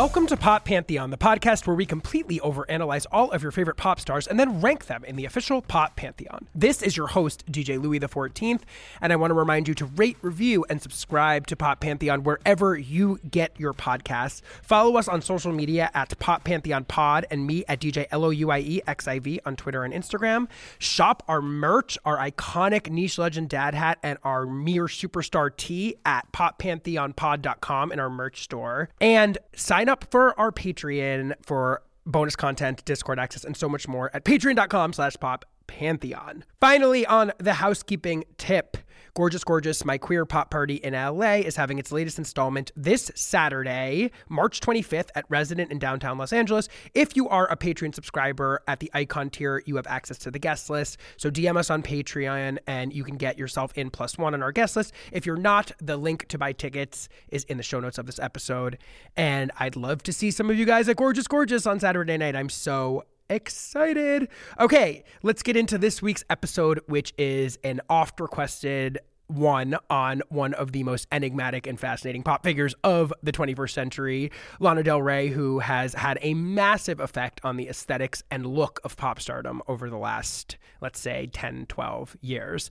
Welcome to Pop Pantheon, the podcast where we completely overanalyze all of your favorite pop stars and then rank them in the official Pop Pantheon. This is your host, DJ Louie XIV, and I want to remind you to rate, review, and subscribe to Pop Pantheon wherever you get your podcasts. Follow us on social media at Pop Pantheon Pod and me at DJ Louie XIV on Twitter and Instagram. Shop our merch, our iconic niche legend dad hat, and our mere superstar tee at poppantheonpod.com in our merch store. And sign up for our Patreon for bonus content, Discord access, and so much more at patreon.com slash pop pantheon. Finally, on the housekeeping tip. Gorgeous Gorgeous, my queer pop party in LA, is having its latest installment this Saturday, March 25th at Resident in downtown Los Angeles. If you are a Patreon subscriber at the icon tier, you have access to the guest list. So DM us on Patreon and you can get yourself in plus one on our guest list. If you're not, the link to buy tickets is in the show notes of this episode. And I'd love to see some of you guys at Gorgeous Gorgeous on Saturday night. I'm so excited. Okay, let's get into this week's episode, which is an oft requested one on one of the most enigmatic and fascinating pop figures of the 21st century, Lana Del Rey, who has had a massive effect on the aesthetics and look of pop stardom over the last, let's say, 10, 12 years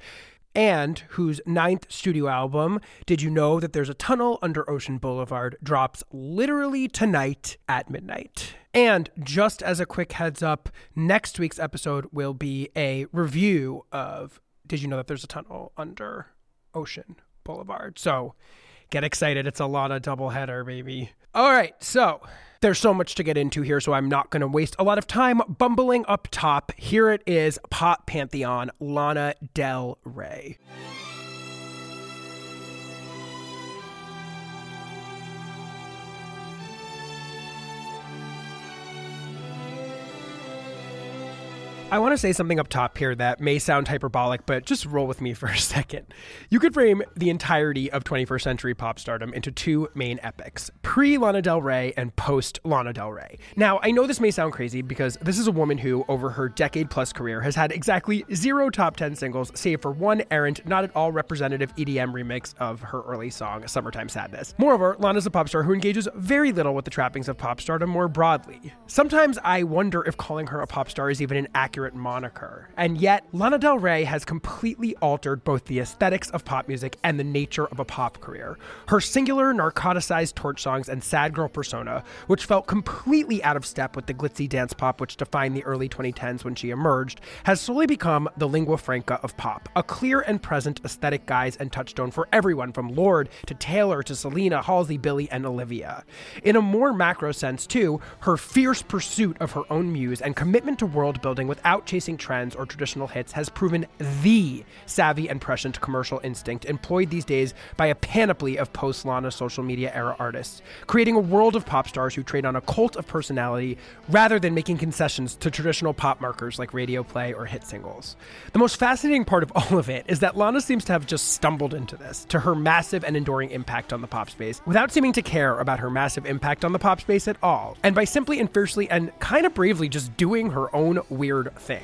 and whose ninth studio album, Did You Know That There's a Tunnel Under Ocean Boulevard, drops literally tonight at midnight. And just as a quick heads up, next week's episode will be a review of Did You Know That There's a Tunnel Under Ocean Boulevard? So get excited. It's a lot of doubleheader, baby. All right, so there's so much to get into here, so I'm not going to waste a lot of time bumbling up top. Here it is Pop Pantheon, Lana Del Rey. I want to say something up top here that may sound hyperbolic, but just roll with me for a second. You could frame the entirety of 21st century pop stardom into two main epics pre Lana Del Rey and post Lana Del Rey. Now, I know this may sound crazy because this is a woman who, over her decade plus career, has had exactly zero top 10 singles, save for one errant, not at all representative EDM remix of her early song, Summertime Sadness. Moreover, Lana's a pop star who engages very little with the trappings of pop stardom more broadly. Sometimes I wonder if calling her a pop star is even an accurate accurate moniker. And yet, Lana Del Rey has completely altered both the aesthetics of pop music and the nature of a pop career. Her singular, narcoticized torch songs and sad girl persona, which felt completely out of step with the glitzy dance pop which defined the early 2010s when she emerged, has slowly become the lingua franca of pop, a clear and present aesthetic guise and touchstone for everyone from Lorde to Taylor to Selena, Halsey, Billie, and Olivia. In a more macro sense, too, her fierce pursuit of her own muse and commitment to world building without without chasing trends or traditional hits has proven the savvy and prescient commercial instinct employed these days by a panoply of post Lana social media era artists, creating a world of pop stars who trade on a cult of personality rather than making concessions to traditional pop markers like radio play or hit singles. The most fascinating part of all of it is that Lana seems to have just stumbled into this, to her massive and enduring impact on the pop space, without seeming to care about her massive impact on the pop space at all, and by simply and fiercely and kind of bravely just doing her own weird thing.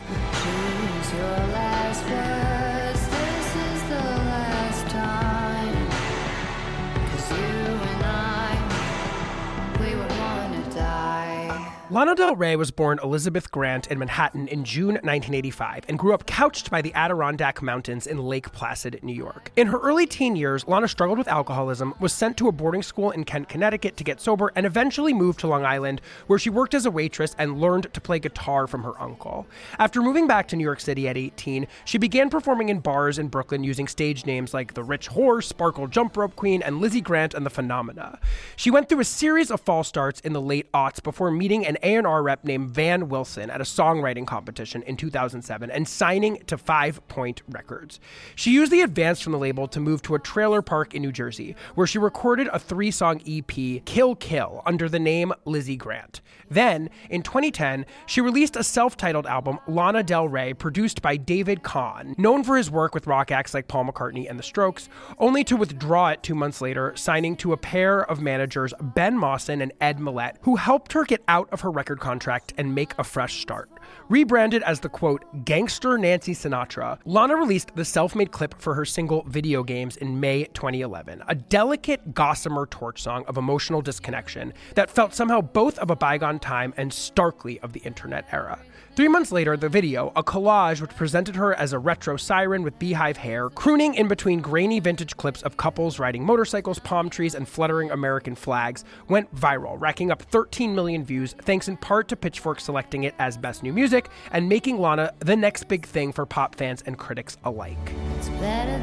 Lana Del Rey was born Elizabeth Grant in Manhattan in June 1985 and grew up couched by the Adirondack Mountains in Lake Placid, New York. In her early teen years, Lana struggled with alcoholism, was sent to a boarding school in Kent, Connecticut to get sober, and eventually moved to Long Island, where she worked as a waitress and learned to play guitar from her uncle. After moving back to New York City at 18, she began performing in bars in Brooklyn using stage names like The Rich Horse, Sparkle Jump Rope Queen, and Lizzie Grant and the Phenomena. She went through a series of false starts in the late aughts before meeting an an A&R rep named Van Wilson at a songwriting competition in 2007 and signing to Five Point Records. She used the advance from the label to move to a trailer park in New Jersey, where she recorded a three-song EP, Kill Kill, under the name Lizzie Grant. Then, in 2010, she released a self-titled album, Lana Del Rey, produced by David Kahne, known for his work with rock acts like Paul McCartney and The Strokes, only to withdraw it two months later, signing to a pair of managers, Ben Mawson and Ed Millett, who helped her get out of her record contract and make a fresh start. Rebranded as the quote, gangster Nancy Sinatra, Lana released the self made clip for her single Video Games in May 2011, a delicate gossamer torch song of emotional disconnection that felt somehow both of a bygone time and starkly of the internet era. Three months later, the video, a collage which presented her as a retro siren with beehive hair, crooning in between grainy vintage clips of couples riding motorcycles, palm trees, and fluttering American flags, went viral, racking up 13 million views, thanks in part to Pitchfork selecting it as Best New Music and making Lana the next big thing for pop fans and critics alike. It's better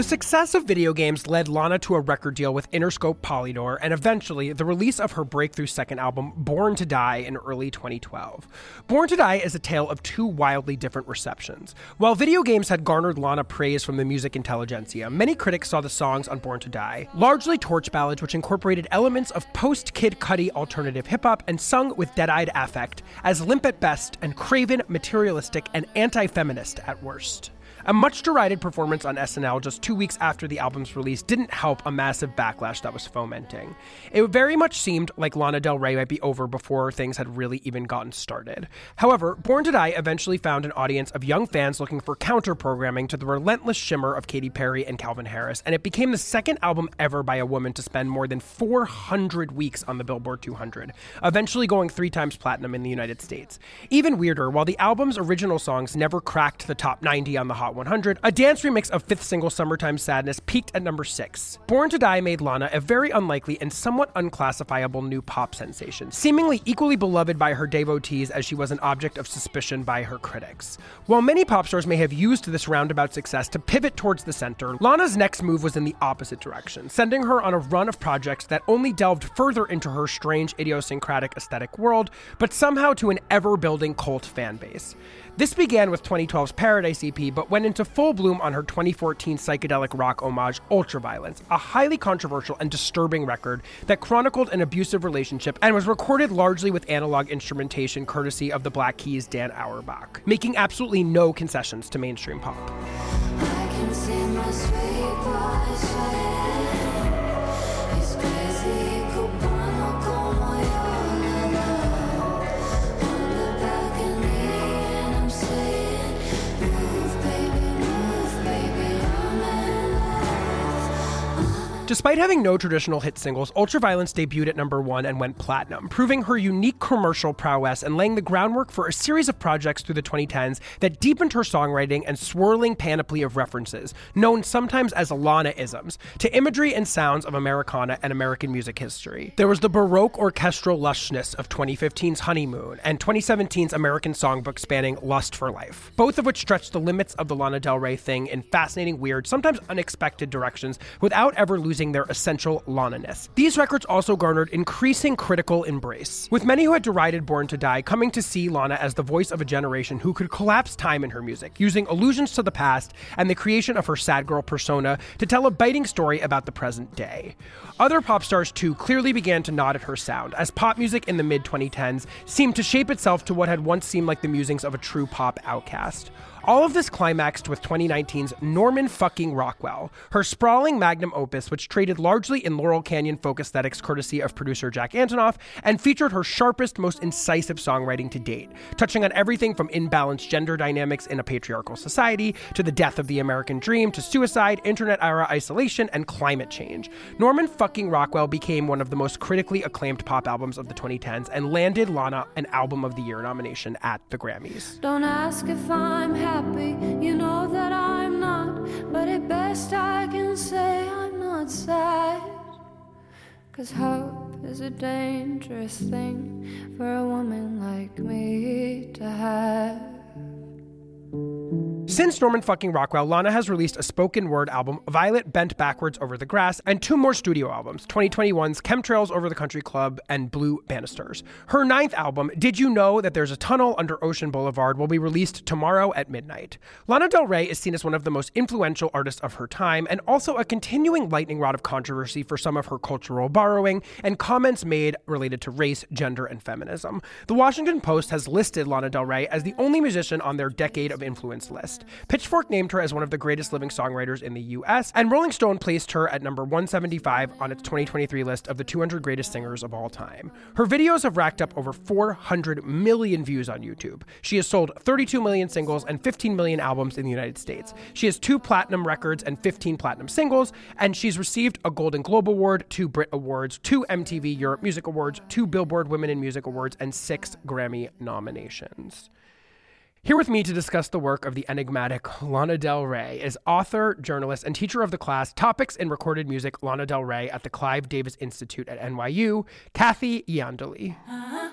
The success of video games led Lana to a record deal with Interscope Polydor and eventually the release of her breakthrough second album, Born to Die, in early 2012. Born to Die is a tale of two wildly different receptions. While video games had garnered Lana praise from the music intelligentsia, many critics saw the songs on Born to Die, largely torch ballads which incorporated elements of post Kid Cudi alternative hip hop and sung with dead eyed affect, as limp at best and craven, materialistic, and anti feminist at worst. A much derided performance on SNL just two weeks after the album's release didn't help a massive backlash that was fomenting. It very much seemed like Lana Del Rey might be over before things had really even gotten started. However, Born to Die eventually found an audience of young fans looking for counter programming to the relentless shimmer of Katy Perry and Calvin Harris, and it became the second album ever by a woman to spend more than 400 weeks on the Billboard 200, eventually going three times platinum in the United States. Even weirder, while the album's original songs never cracked the top 90 on the Hot 100, a dance remix of fifth single Summertime Sadness peaked at number 6. Born to Die made Lana a very unlikely and somewhat unclassifiable new pop sensation, seemingly equally beloved by her devotees as she was an object of suspicion by her critics. While many pop stars may have used this roundabout success to pivot towards the center, Lana's next move was in the opposite direction, sending her on a run of projects that only delved further into her strange idiosyncratic aesthetic world, but somehow to an ever building cult fan base. This began with 2012's Paradise EP, but went into full bloom on her 2014 psychedelic rock homage, Ultraviolence, a highly controversial and disturbing record that chronicled an abusive relationship and was recorded largely with analog instrumentation courtesy of the Black Keys' Dan Auerbach, making absolutely no concessions to mainstream pop. Despite having no traditional hit singles, Ultraviolence debuted at number one and went platinum, proving her unique commercial prowess and laying the groundwork for a series of projects through the 2010s that deepened her songwriting and swirling panoply of references, known sometimes as Lana-isms, to imagery and sounds of Americana and American music history. There was the Baroque orchestral lushness of 2015's Honeymoon and 2017's American songbook spanning Lust for Life, both of which stretched the limits of the Lana Del Rey thing in fascinating, weird, sometimes unexpected directions without ever losing their essential Lana-ness. These records also garnered increasing critical embrace, with many who had derided Born to Die coming to see Lana as the voice of a generation who could collapse time in her music, using allusions to the past and the creation of her sad girl persona to tell a biting story about the present day. Other pop stars, too, clearly began to nod at her sound, as pop music in the mid 2010s seemed to shape itself to what had once seemed like the musings of a true pop outcast. All of this climaxed with 2019's Norman fucking Rockwell, her sprawling magnum opus, which traded largely in Laurel Canyon folk aesthetics courtesy of producer Jack Antonoff, and featured her sharpest, most incisive songwriting to date, touching on everything from imbalanced gender dynamics in a patriarchal society, to the death of the American dream, to suicide, internet era isolation, and climate change. Norman fucking Rockwell became one of the most critically acclaimed pop albums of the 2010s and landed Lana an Album of the Year nomination at the Grammys. Don't ask if I'm happy, you know that I'm not. But at best, I can say I'm not sad. Cause hope is a dangerous thing for a woman like me to have. Since Norman fucking Rockwell, Lana has released a spoken word album, Violet Bent Backwards Over the Grass, and two more studio albums, 2021's Chemtrails Over the Country Club and Blue Banisters. Her ninth album, Did You Know That There's a Tunnel Under Ocean Boulevard, will be released tomorrow at midnight. Lana Del Rey is seen as one of the most influential artists of her time and also a continuing lightning rod of controversy for some of her cultural borrowing and comments made related to race, gender, and feminism. The Washington Post has listed Lana Del Rey as the only musician on their Decade of Influence list. Pitchfork named her as one of the greatest living songwriters in the US, and Rolling Stone placed her at number 175 on its 2023 list of the 200 greatest singers of all time. Her videos have racked up over 400 million views on YouTube. She has sold 32 million singles and 15 million albums in the United States. She has two platinum records and 15 platinum singles, and she's received a Golden Globe Award, two Brit Awards, two MTV Europe Music Awards, two Billboard Women in Music Awards, and six Grammy nominations. Here with me to discuss the work of the enigmatic Lana Del Rey is author, journalist, and teacher of the class Topics in Recorded Music Lana Del Rey at the Clive Davis Institute at NYU, Kathy Iandoli. Uh-huh.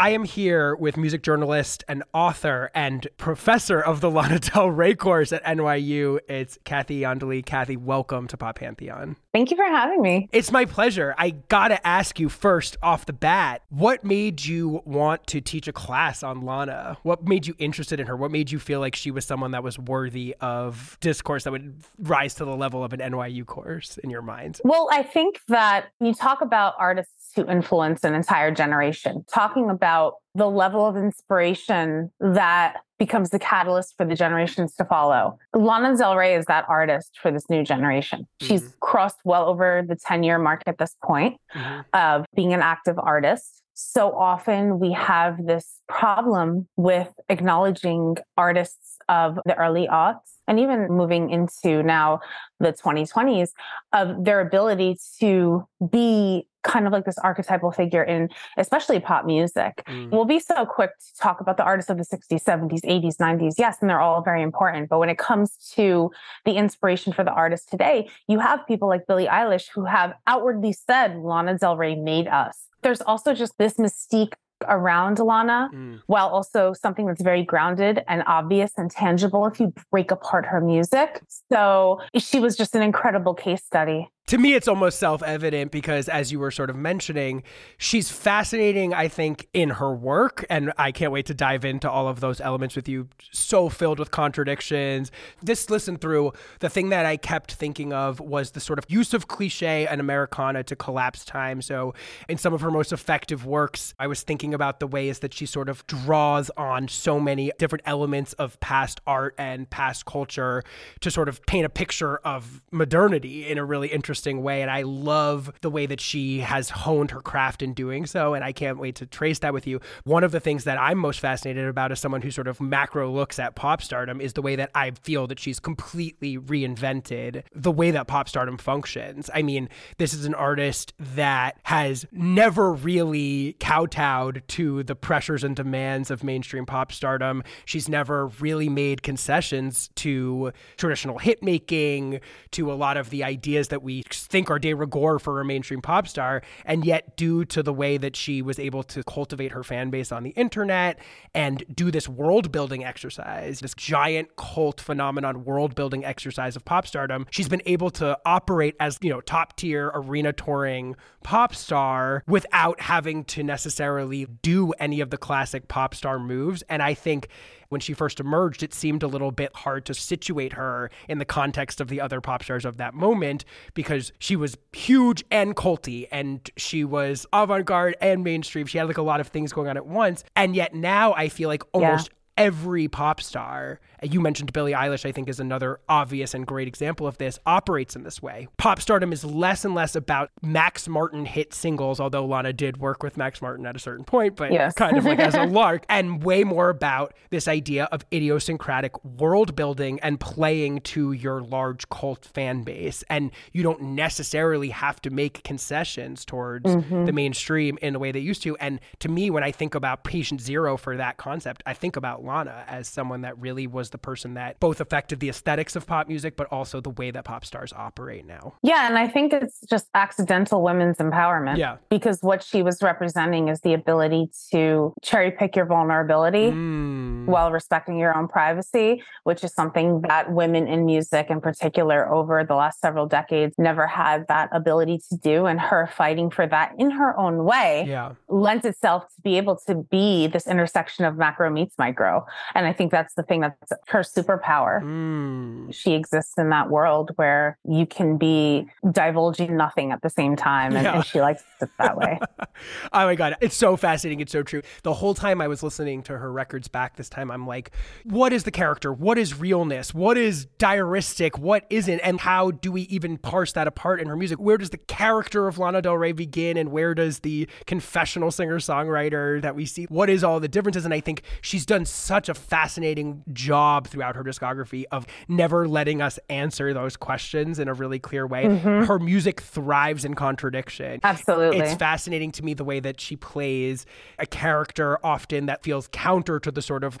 I am here with music journalist and author and professor of the Lana Del Rey course at NYU. It's Kathy Iandoli. Kathy, welcome to Pop Pantheon. Thank you for having me. It's my pleasure. I gotta ask you first off the bat, what made you want to teach a class on Lana? What made you interested in her? What made you feel like she was someone that was worthy of discourse that would rise to the level of an NYU course in your mind? Well, I think that you talk about artists who influence an entire generation, talking about the level of inspiration that becomes the catalyst for the generations to follow. Lana Del Rey is that artist for this new generation. Mm-hmm. She's crossed well over the 10 year mark at this point mm-hmm. of being an active artist. So often we have this problem with acknowledging artists of the early aughts and even moving into now the 2020s of their ability to be kind of like this archetypal figure in especially pop music. Mm. We'll be so quick to talk about the artists of the 60s, 70s, 80s, 90s. Yes, and they're all very important. But when it comes to the inspiration for the artists today, you have people like Billie Eilish who have outwardly said Lana Del Rey made us. There's also just this mystique around Lana, mm. while also something that's very grounded and obvious and tangible if you break apart her music. So she was just an incredible case study to me, it's almost self evident because, as you were sort of mentioning, she's fascinating, I think, in her work. And I can't wait to dive into all of those elements with you. So filled with contradictions. This listen through, the thing that I kept thinking of was the sort of use of cliche and Americana to collapse time. So, in some of her most effective works, I was thinking about the ways that she sort of draws on so many different elements of past art and past culture to sort of paint a picture of modernity in a really interesting interesting way. And I love the way that she has honed her craft in doing so. And I can't wait to trace that with you. One of the things that I'm most fascinated about as someone who sort of macro looks at pop stardom is the way that I feel that she's completely reinvented the way that pop stardom functions. I mean, this is an artist that has never really kowtowed to the pressures and demands of mainstream pop stardom. She's never really made concessions to traditional hit making, to a lot of the ideas that we think are de rigueur for a mainstream pop star. And yet, due to the way that she was able to cultivate her fan base on the internet and do this world building exercise, this giant cult phenomenon world building exercise of pop stardom, she's been able to operate as, you know, top tier arena touring pop star without having to necessarily do any of the classic pop star moves. And I think when she first emerged, it seemed a little bit hard to situate her in the context of the other pop stars of that moment because she was huge and culty and she was avant garde and mainstream. She had like a lot of things going on at once. And yet now I feel like almost. Every pop star you mentioned Billie Eilish, I think, is another obvious and great example of this, operates in this way. Pop stardom is less and less about Max Martin hit singles, although Lana did work with Max Martin at a certain point, but yes. kind of like as a lark, and way more about this idea of idiosyncratic world building and playing to your large cult fan base. And you don't necessarily have to make concessions towards mm-hmm. the mainstream in the way they used to. And to me, when I think about patient zero for that concept, I think about Lana as someone that really was the person that both affected the aesthetics of pop music, but also the way that pop stars operate now. Yeah. And I think it's just accidental women's empowerment. Yeah. Because what she was representing is the ability to cherry pick your vulnerability Mm. While respecting your own privacy, which is something that women in music in particular over the last several decades never had that ability to do. And her fighting for that in her own way yeah. lends itself to be able to be this intersection of macro meets micro. And I think that's the thing that's her superpower. Mm. She exists in that world where you can be divulging nothing at the same time. And, Yeah. and she likes it that way. oh my god, it's so fascinating. It's so true. The whole time I was listening to her records back this time, I'm like, what is the character? What is realness? What is diaristic? What isn't? And how do we even parse that apart in her music? Where does the character of Lana Del Rey begin, and where does the confessional singer songwriter that we see? What is all the differences? And I think she's done such a fascinating job throughout her discography of never letting us answer those questions in a really clear way. Mm-hmm. Her music thrives in contradiction. Absolutely. It's fascinating to me the way that she plays a character often that feels counter to the sort of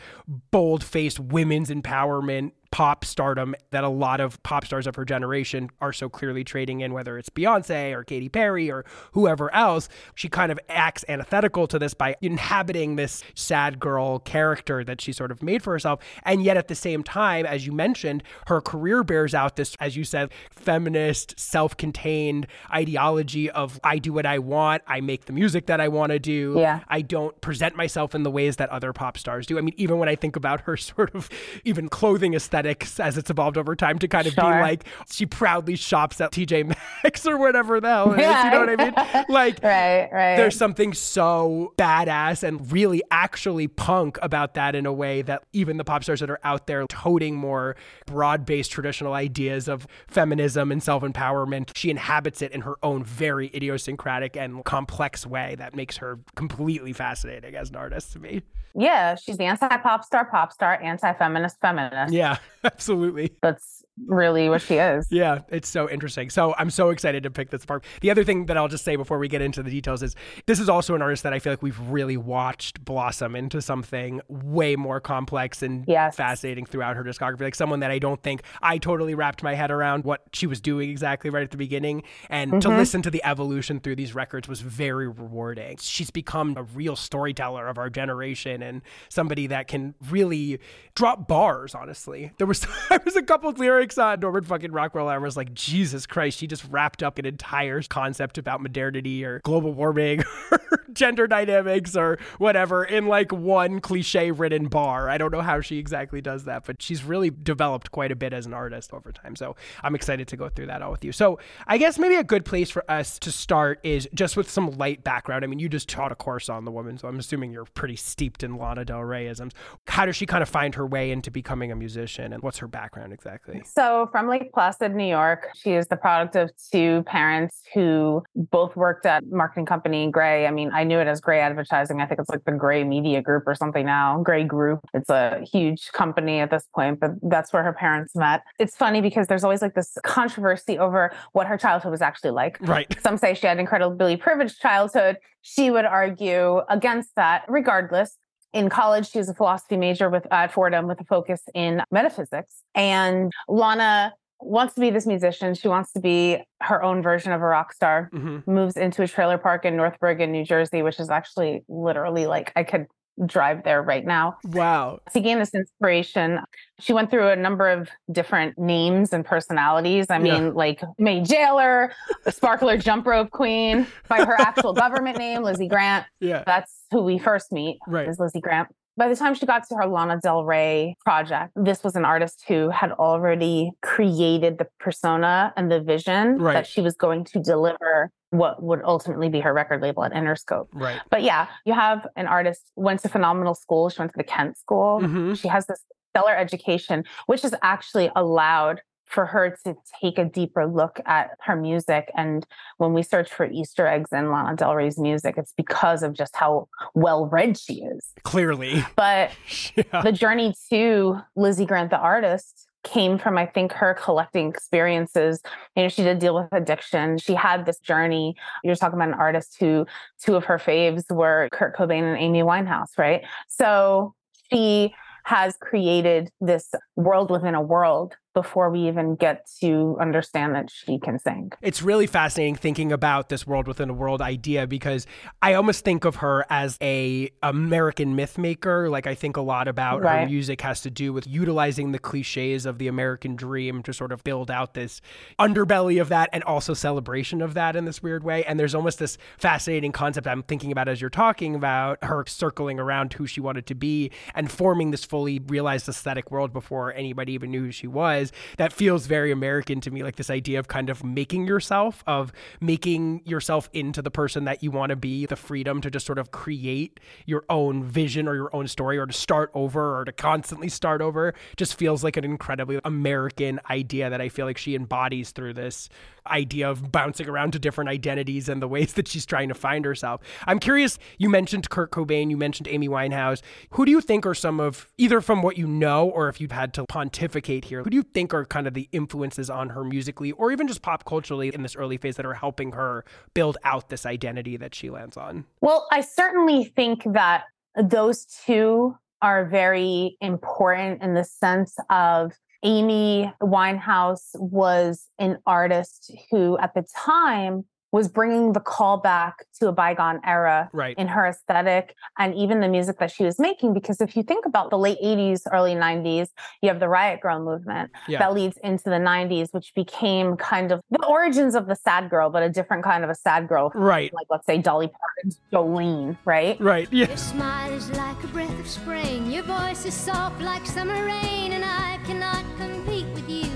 bold faced women's empowerment pop stardom that a lot of pop stars of her generation are so clearly trading in, whether it's Beyonce or Katy Perry or whoever else. She kind of acts antithetical to this by inhabiting this sad girl character that she sort of made for herself. And yet at the same time, as you mentioned, her career bears out this, as you said, feminist, self contained ideology of I do what I want, I make the music that I want to do. Yeah. I don't present myself in the ways that other pop stars do. I mean, even when I think about her sort of even clothing aesthetics as it's evolved over time to kind of be like she proudly shops at TJ Maxx or whatever the hell it is. Yeah. You know what I mean? Like right, right. there's something so badass and really actually punk about that in a way that even the pop stars that are out there toting more broad based traditional ideas of feminism and self empowerment, she inhabits it in her own very idiosyncratic and complex way that makes her completely fascinating as an artist to me. yeah, she's the anti pop star, pop star, anti feminist, feminist. Yeah, absolutely. That's really what she is. Yeah, it's so interesting. So I'm so excited to pick this apart. The other thing that I'll just say before we get into the details is this is also an artist that I feel like we've really watched blossom into something way more complex and Yes. fascinating throughout her discography. Like someone that I don't think I totally wrapped my head around what she was doing exactly right at the beginning. And to mm-hmm. listen to the evolution through these records was very rewarding. She's become a real storyteller of our generation and somebody that can really drop bars, honestly. There was there was a couple of lyrics on Norman fucking Rockwell. I was like, Jesus Christ, she just wrapped up an entire concept about modernity or global warming or gender dynamics or whatever in like one cliche written bar. I don't know how she exactly does that, but she's really developed quite a bit as an artist over time. So I'm excited to go through that all with you. So I guess maybe a good place for us to start is just with some light background. I mean, you just taught a course on the woman, so I'm assuming you're pretty steeped in Lana Del Reyisms. How does she kind of find her way into becoming a musician and what's her background exactly? So, from Lake Placid, New York, she is the product of two parents who both worked at marketing company Grey. I mean, I knew it as Grey Advertising. I think it's like the Grey Media Group or something now. Grey Group. It's a huge company at this point, but that's where her parents met. It's funny because there's always like this controversy over what her childhood was actually like. Right. Some say she had an incredibly privileged childhood. She would argue against that, regardless. In college, she was a philosophy major with at Fordham with a focus in metaphysics. And Lana wants to be this musician. She wants to be her own version of a rock star. hmm Moves into a trailer park in North Bergen, New Jersey, which is actually literally like I could drive there right now Wow. to gain this inspiration, she went through a number of different names and personalities. I Yeah. mean, like May Jailer, Sparkler Jump Rope Queen, by her actual government name, Lizzie Grant. Yeah. That's who we first meet, Right. is Lizzie Grant. By the time she got to her Lana Del Rey project, this was an artist who had already created the persona and the vision Right. that she was going to deliver what would ultimately be her record label at Interscope. Right. But yeah, you have an artist went to phenomenal school. She went to the Kent School. hmm She has this stellar education, which has actually allowed for her to take a deeper look at her music. And when we search for Easter eggs in Lana Del Rey's music, it's because of just how well read she is. Clearly. But yeah. the journey to Lizzie Grant, the artist, came from, I think, her collecting experiences. You know, she did deal with addiction. She had this journey. You're talking about an artist who two of her faves were Kurt Cobain and Amy Winehouse, right? So she has created this world within a world before we even get to understand that she can sing. It's really fascinating thinking about this world within a world idea because I almost think of her as a American myth maker. Like I think a lot about right. her music has to do with utilizing the cliches of the American dream to sort of build out this underbelly of that and also celebration of that in this weird way. And there's almost this fascinating concept I'm thinking about as you're talking about her circling around who she wanted to be and forming this fully realized aesthetic world before anybody even knew who she was is that feels very American to me, like this idea of kind of making yourself, of making yourself into the person that you want to be, the freedom to just sort of create your own vision or your own story or to start over or to constantly start over just feels like an incredibly American idea that I feel like she embodies through this idea of bouncing around to different identities and the ways that she's trying to find herself. I'm curious, you mentioned Kurt Cobain, you mentioned Amy Winehouse. Who do you think are some of, either from what you know or if you've had to pontificate here, who do you think are kind of the influences on her musically or even just pop culturally in this early phase that are helping her build out this identity that she lands on? Well, I certainly think that those two are very important in the sense of Amy Winehouse was an artist who, at the time, was bringing the call back to a bygone era right. in her aesthetic and even the music that she was making. Because if you think about the late 80s, early 90s, you have the Riot Grrrl movement yeah. that leads into the 90s, which became kind of the origins of the sad girl, but a different kind of a sad girl. Right. Like, let's say Dolly Parton's Jolene, right? Right. Yeah. Your smile is like a breath of spring. Your voice is soft like summer rain, and I cannot compete with you,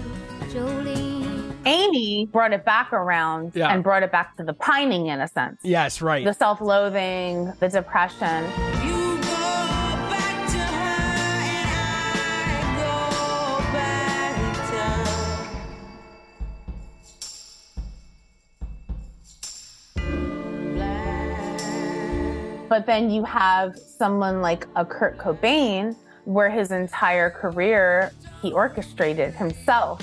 Jolene. Amy brought it back around yeah. and brought it back to the pining in a sense. Yes, right. The self loathing, the depression. But then you have someone like a Kurt Cobain, where his entire career he orchestrated himself.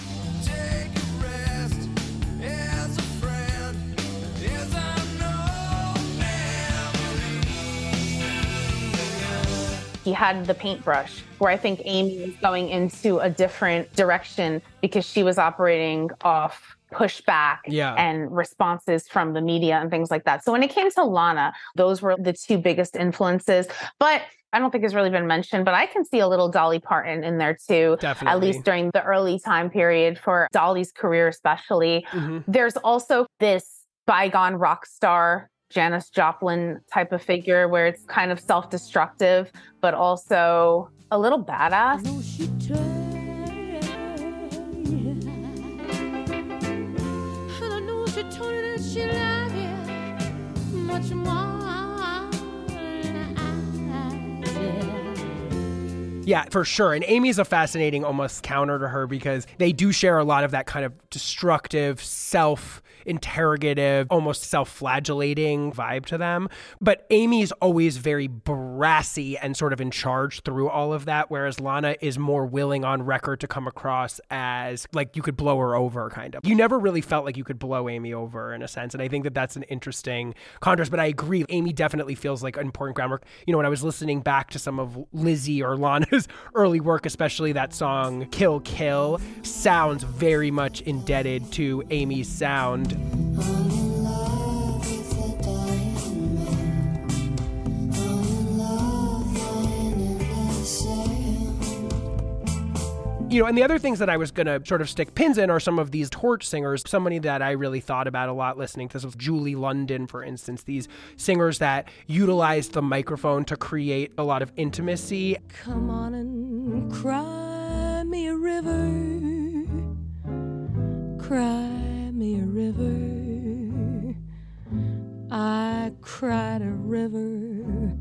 He had the paintbrush, where I think Amy was going into a different direction because she was operating off pushback yeah. and responses from the media and things like that. So when it came to Lana, those were the two biggest influences. But I don't think it's really been mentioned, but I can see a little Dolly Parton in there too. Definitely. At least during the early time period for Dolly's career, especially. Mm-hmm. There's also this bygone rock star Janis Joplin type of figure where it's kind of self destructive, but also a little badass. Yeah, for sure. And Amy's a fascinating almost counter to her because they do share a lot of that kind of destructive self interrogative, almost self flagellating vibe to them. But Amy's always very brassy and sort of in charge through all of that, whereas Lana is more willing on record to come across as like you could blow her over, kind of. You never really felt like you could blow Amy over in a sense. And I think that that's an interesting contrast. But I agree, Amy definitely feels like an important groundwork. You know, when I was listening back to some of Lizzie or Lana's early work, especially that song Kill Kill, sounds very much indebted to Amy's sound you know, and the other things that I was going to sort of stick pins in are some of these torch singers. Somebody that I really thought about a lot listening to this was Julie London, for instance, these singers that utilized the microphone to create a lot of intimacy. Come on and cry me a river, cry me a river. I cried a river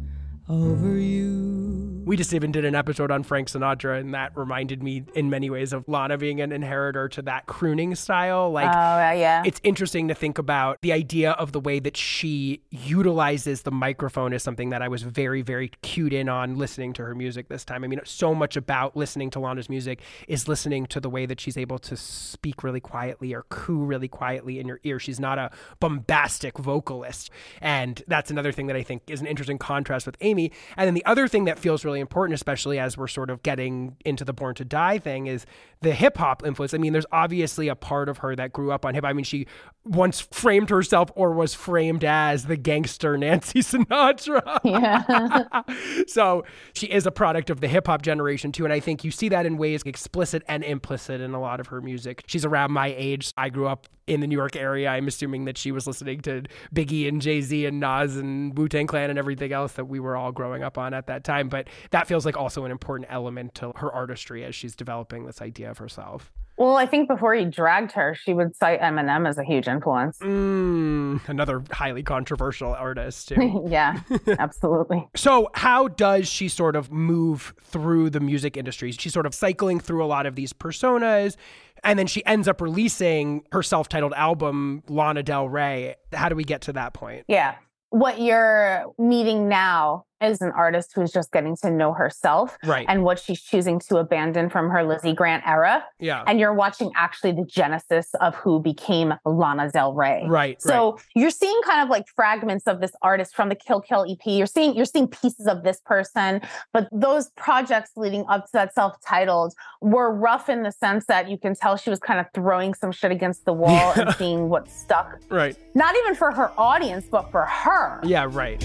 over you. We just even did an episode on Frank Sinatra, and that reminded me in many ways of Lana being an inheritor to that crooning style. Like, oh, yeah. It's interesting to think about the idea of the way that she utilizes the microphone is something that I was very, very cued in on listening to her music this time. I mean, so much about listening to Lana's music is listening to the way that she's able to speak really quietly or coo really quietly in your ear. She's not a bombastic vocalist. And that's another thing that I think is an interesting contrast with Amy. And then the other thing that feels really really important, especially as we're sort of getting into the Born to Die thing, is the hip hop influence. I mean, there's obviously a part of her that grew up on hip. I mean, she once framed herself or was framed as the gangster Nancy Sinatra. Yeah. so she is a product of the hip hop generation too. And I think you see that in ways explicit and implicit in a lot of her music. She's around my age. I grew up in the New York area. I'm assuming that she was listening to Biggie and Jay Z and Nas and Wu Tang Clan and everything else that we were all growing up on at that time. But that feels like also an important element to her artistry as she's developing this idea of herself. Well, I think before he dragged her, she would cite Eminem as a huge influence. Mm, another highly controversial artist, too. yeah, absolutely. So, how does she sort of move through the music industry? She's sort of cycling through a lot of these personas, and then she ends up releasing her self titled album, Lana Del Rey. How do we get to that point? Yeah. What you're meeting now is an artist who's just getting to know herself Right. and what she's choosing to abandon from her Lizzie Grant era. yeah. And you're watching actually the genesis of who became Lana Del Rey. Right. So you're seeing kind of like fragments of this artist from the Kill Kill EP. You're seeing you're seeing pieces of this person, but those projects leading up to that self-titled were rough in the sense that you can tell she was kind of throwing some shit against the wall and seeing what stuck. right. Not even for her audience, but for her. Yeah. Right.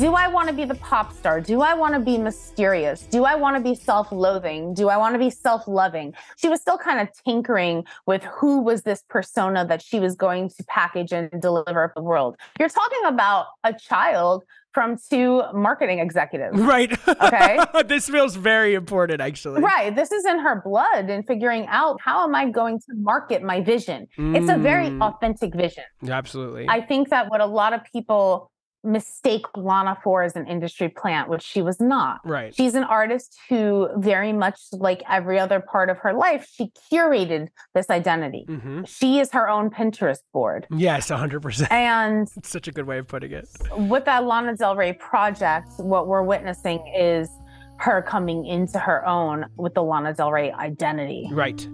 Do I want to be the pop star? Do I want to be mysterious? Do I want to be self loathing? Do I want to be self loving? She was still kind of tinkering with who was this persona that she was going to package and deliver to the world. You're talking about a child from two marketing executives. Right. Okay. this feels very important, actually. Right. This is in her blood and figuring out how am I going to market my vision? It's a very Mm. authentic vision. Absolutely. I think that what a lot of people mistake Lana for as an industry plant, which she was not. right. She's an artist who, very much like every other part of her life, she curated this identity. hmm She is her own Pinterest board. Yes, 100%. And It's such a good way of putting it. with that Lana Del Rey project, what we're witnessing is her coming into her own with the Lana Del Rey identity. Right.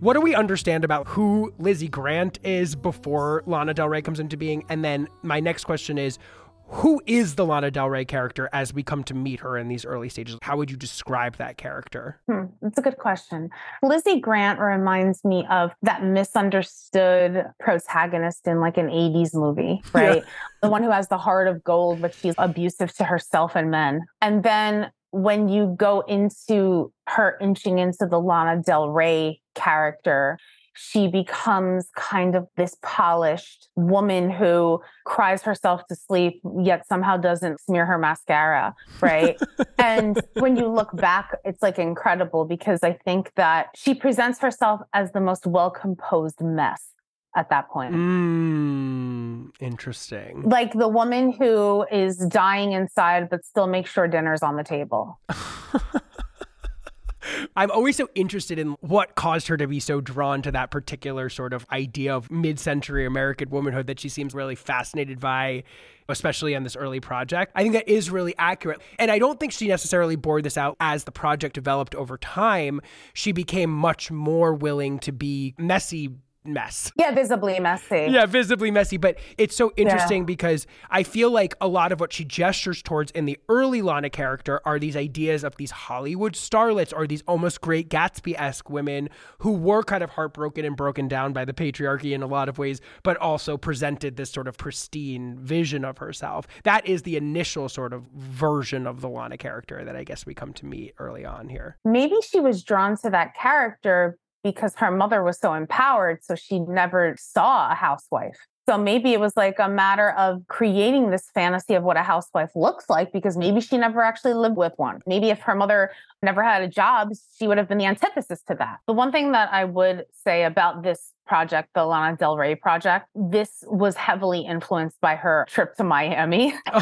What do we understand about who Lizzie Grant is before Lana Del Rey comes into being? And then my next question is who is the Lana Del Rey character as we come to meet her in these early stages? How would you describe that character? Hmm, that's a good question. Lizzie Grant reminds me of that misunderstood protagonist in like an 80s movie, Yeah. right? The one who has the heart of gold, but she's abusive to herself and men. And then when you go into her inching into the Lana Del Rey character, she becomes kind of this polished woman who cries herself to sleep, yet somehow doesn't smear her mascara, right? and when you look back, it's like incredible because I think that she presents herself as the most well composed mess at that point. Mmm, interesting. Like the woman who is dying inside, but still makes sure dinner's on the table. I'm always so interested in what caused her to be so drawn to that particular sort of idea of mid century American womanhood that she seems really fascinated by, especially on this early project. I think that is really accurate. And I don't think she necessarily bore this out as the project developed over time. She became much more willing to be messy mess. Yeah, visibly messy. Yeah, visibly messy. But it's so interesting because I feel like a lot of what she gestures towards in the early Lana character are these ideas of these Hollywood starlets or these almost great Gatsby esque women who were kind of heartbroken and broken down by the patriarchy in a lot of ways, but also presented this sort of pristine vision of herself. That is the initial sort of version of the Lana character that I guess we come to meet early on here. Maybe she was drawn to that character because her mother was so empowered, so she never saw a housewife. So maybe it was like a matter of creating this fantasy of what a housewife looks like because maybe she never actually lived with one. Maybe if her mother never had a job, she would have been the antithesis to that. The one thing that I would say about this project, the Lana Del Rey project, this was heavily influenced by her trip to Miami.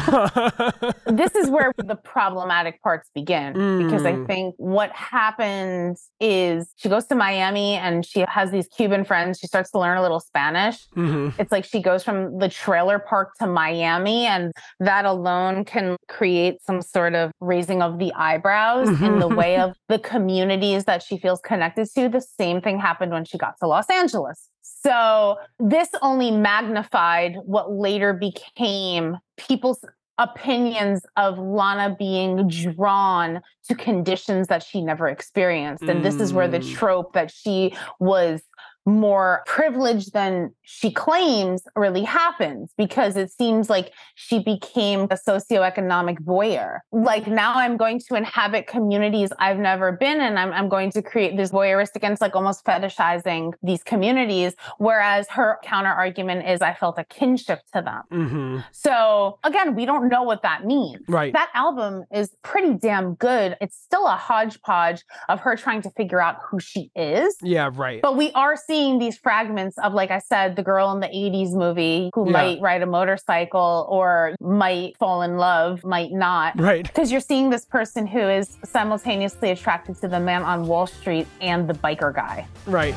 this is where the problematic parts begin because I Mm. think what happens is she goes to Miami and she has these Cuban friends. She starts to learn a little Spanish. Mhm. It's like she goes from the trailer park to Miami, and that alone can create some sort of raising of the eyebrows in the way of the communities that she feels connected to. The same thing happened when she got to Los Angeles. So this only magnified what later became people's opinions of Lana being drawn to conditions that she never experienced. And this is where the Mm. trope that she was more privileged than she claims really happens because it seems like she became a socioeconomic voyeur. Like now I'm going to inhabit communities I've never been in. I'm, I'm going to create this voyeuristic and it's like almost fetishizing these communities. Whereas her counter argument is I felt a kinship to them. Mhm. So again, we don't know what that means. Right. That album is pretty damn good. It's still a hodgepodge of her trying to figure out who she is. Yeah, right. But we are seeing these fragments of, like I said, the girl in the 80s movie who Yeah. might ride a motorcycle or might fall in love, might not. Right. Because you're seeing this person who is simultaneously attracted to the man on Wall Street and the biker guy. Right.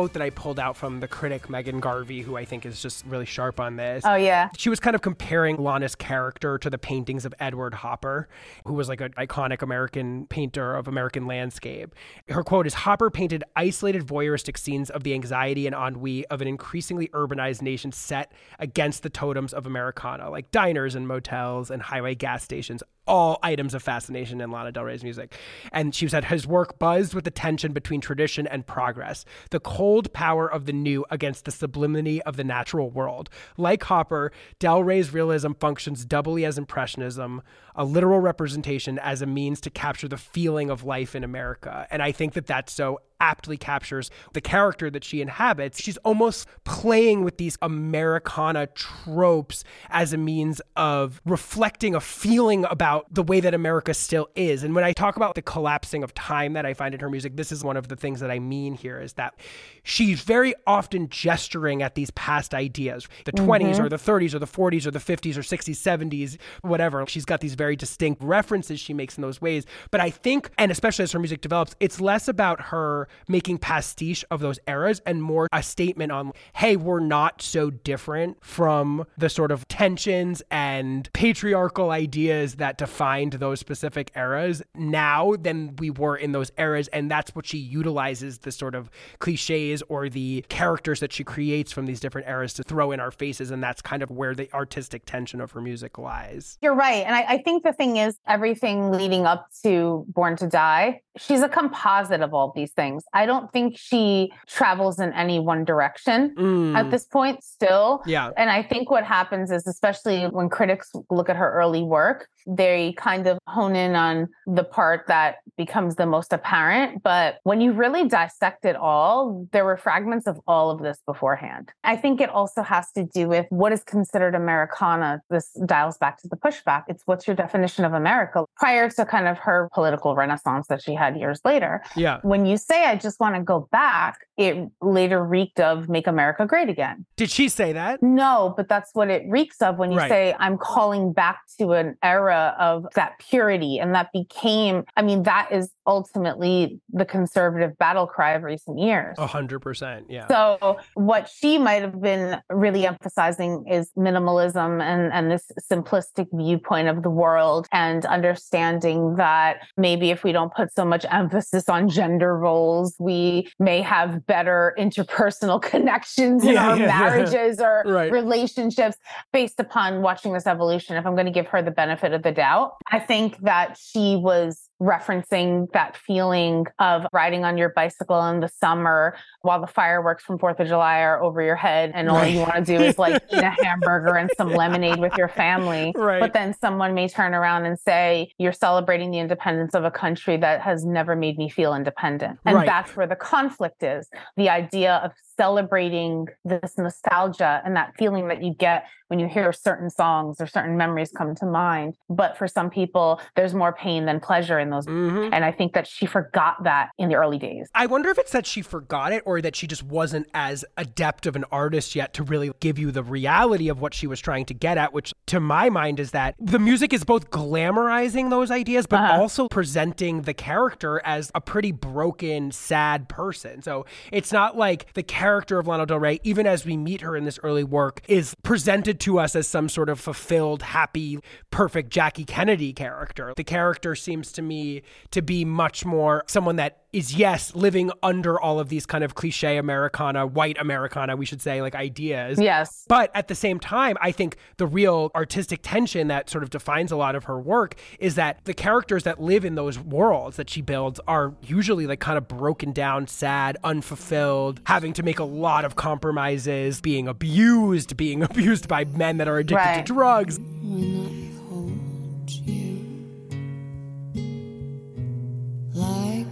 Quote that I pulled out from the critic Megan Garber, who I think is just really sharp on this. Oh, yeah. She was kind of comparing Lana's character to the paintings of Edward Hopper, who was like an iconic American painter of American landscape. Her quote is Hopper painted isolated voyeuristic scenes of the anxiety and ennui of an increasingly urbanized nation set against the totems of Americana, like diners and motels and highway gas stations, all items of fascination in Lana Del Rey's music. And she said his work buzzed with the tension between tradition and progress, the cold power of the new against the sublimity of the natural world. Like Hopper, Del Rey's realism functions doubly as impressionism, a literal representation as a means to capture the feeling of life in America. And I think that that's so aptly captures the character that she inhabits. She's almost playing with these Americana tropes as a means of reflecting a feeling about the way that America still is. And when I talk about the collapsing of time that I find in her music, this is one of the things that I mean here is that she's very often gesturing at these past ideas, the mm-hmm. 20s or the 30s or the 40s or the 50s or 60s, 70s, whatever. She's got these very distinct references she makes in those ways. But I think, and especially as her music develops, it's less about her making pastiche of those eras and more a statement on, hey, we're not so different from the sort of tensions and patriarchal ideas that defined those specific eras now than we were in those eras. And that's what she utilizes the sort of cliches or the characters that she creates from these different eras to throw in our faces. And that's kind of where the artistic tension of her music lies. You're right. And I, I think the thing is, everything leading up to Born to Die, she's a composite of all these things. I don't think she travels in any one direction Mm. at this point still. yeah. And I think what happens is, especially when critics look at her early work, they kind of hone in on the part that becomes the most apparent. But when you really dissect it all, there were fragments of all of this beforehand. I think it also has to do with what is considered Americana. This dials back to the pushback. It's what's your definition of America prior to kind of her political renaissance that she had years later. Yeah. When you say, I just want to go back, it later reeked of make America great again. Did she say that? No, but that's what it reeks of when you Right. say, I'm calling back to an era of that purity. And that became, I mean, that is ultimately the conservative battle cry of recent years. A hundred percent. Yeah. So what she might have been really emphasizing is minimalism and, and this simplistic viewpoint of the world and understanding that maybe if we don't put so much emphasis on gender roles, we may have better interpersonal connections in Yeah, our yeah, yeah. marriages or Right. relationships based upon watching this evolution. If I'm going to give her the benefit of the doubt, I think that she was referencing that feeling of riding on your bicycle in the summer while the fireworks from Fourth of July are over your head, and all Right. you want to do is like eat a hamburger and some lemonade with your family. Right. But then someone may turn around and say, You're celebrating the independence of a country that has never made me feel independent. And Right. that's where the conflict is the idea of celebrating this nostalgia and that feeling that you get when you hear certain songs or certain memories come to mind. But for some people, there's more pain than pleasure in those. Mhm. And I think that she forgot that in the early days. I wonder if it's that she forgot it or that she just wasn't as adept of an artist yet to really give you the reality of what she was trying to get at, which to my mind is that the music is both glamorizing those ideas, but Uh-huh. also presenting the character as a pretty broken, sad person. So it's not like the character of Lana Del Rey, even as we meet her in this early work, is presented to us as some sort of fulfilled, happy, perfect Jackie Kennedy character. The character seems to me to be much more someone that is yes living under all of these kind of cliche americana white americana we should say like ideas Yes. but at the same time, I think the real artistic tension that sort of defines a lot of her work is that the characters that live in those worlds that she builds are usually like kind of broken down, sad, unfulfilled, having to make a lot of compromises, being abused, being abused by men that are addicted Right. to drugs.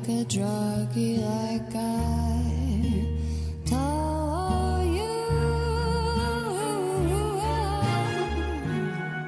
Like a druggie, like I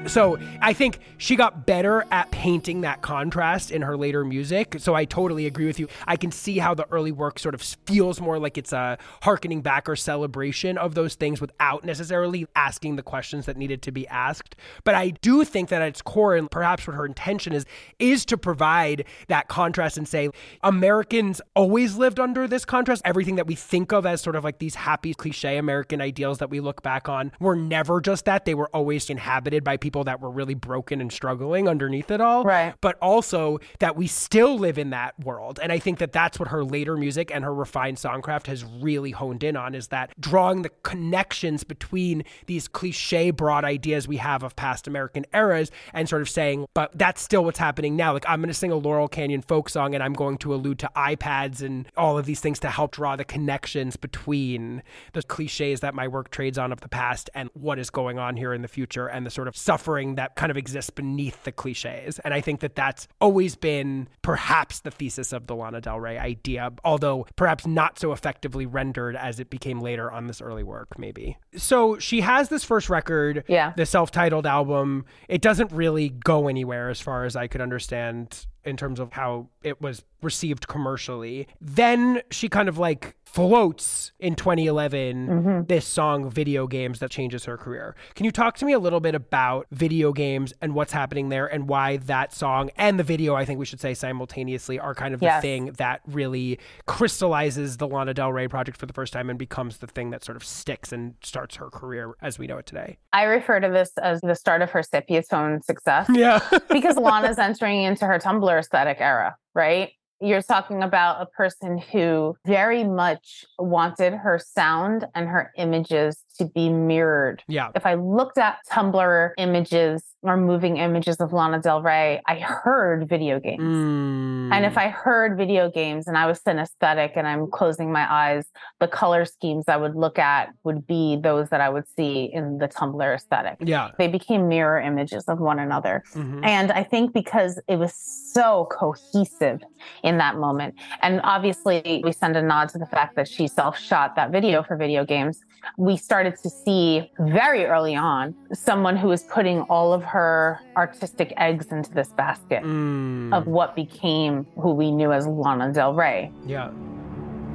So I think she got better at painting that contrast in her later music. So I totally agree with you. I can see how the early work sort of feels more like it's a harkening back or celebration of those things without necessarily asking the questions that needed to be asked. But I do think that at its core, and perhaps what her intention is, is to provide that contrast and say Americans always lived under this contrast. Everything that we think of as sort of like these happy cliche American ideals that we look back on were never just that. They were always inhabited by people that were really broken and struggling underneath it all. Right. But also that we still live in that world. And I think that that's what her later music and her refined songcraft has really honed in on is that drawing the connections between these cliche broad ideas we have of past American eras and sort of saying, but that's still what's happening now. Like I'm going to sing a Laurel Canyon folk song and I'm going to allude to iPads and all of these things to help draw the connections between the cliches that my work trades on of the past and what is going on here in the future and the sort of suffering that kind of exists beneath the cliches. And I think that that's always been perhaps the thesis of the Lana Del Rey idea, although perhaps not so effectively rendered as it became later on this early work, maybe. So she has this first record, Yeah. the self titled album. It doesn't really go anywhere as far as I could understand in terms of how it was received commercially. Then she kind of like floats in 2011 mm-hmm. this song video games that changes her career. Can you talk to me a little bit about video games and what's happening there and why that song and the video I think we should say simultaneously are kind of Yes. the thing that really crystallizes the Lana Del Rey project for the first time and becomes the thing that sort of sticks and starts her career as we know it today. I refer to this as the start of her Scipio tone success. Yeah. because Lana's entering into her Tumblr aesthetic era, right? You're talking about a person who very much wanted her sound and her images to be mirrored. yeah. If I looked at Tumblr images or moving images of Lana Del Rey, I heard video games. Mm. And if I heard video games and I was synesthetic and I'm closing my eyes, the color schemes I would look at would be those that I would see in the Tumblr aesthetic. yeah. They became mirror images of one another. Mhm. And I think because it was so cohesive in that moment, and obviously we send a nod to the fact that she self shot that video for video games, we started to see very early on someone who was putting all of her artistic eggs into this basket Mm. of what became who we knew as Lana Del Rey. yeah.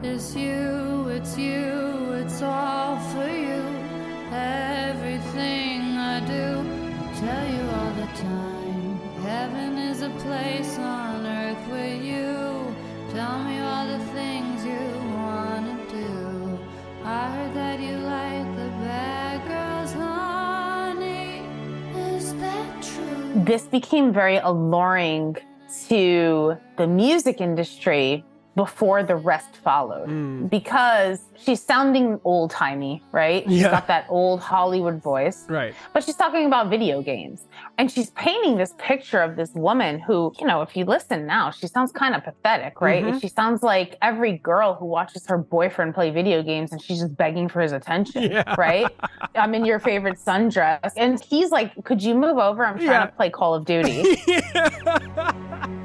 It's you, it's you, it's all for you. Everything I do, I tell you all the time. Heaven is a place on earth with you. Tell me all the things you wanna do. I heard that you like This became very alluring to the music industry before the rest followed. Mm. because she's sounding old timey, right? She's Yeah. got that old Hollywood voice, Right. but she's talking about video games. And she's painting this picture of this woman who, you know, if you listen now, she sounds kind of pathetic, right? Mhm. She sounds like every girl who watches her boyfriend play video games and she's just begging for his attention, Yeah. right? I'm in your favorite sundress. And he's like, Could you move over? I'm trying Yeah. to play Call of Duty.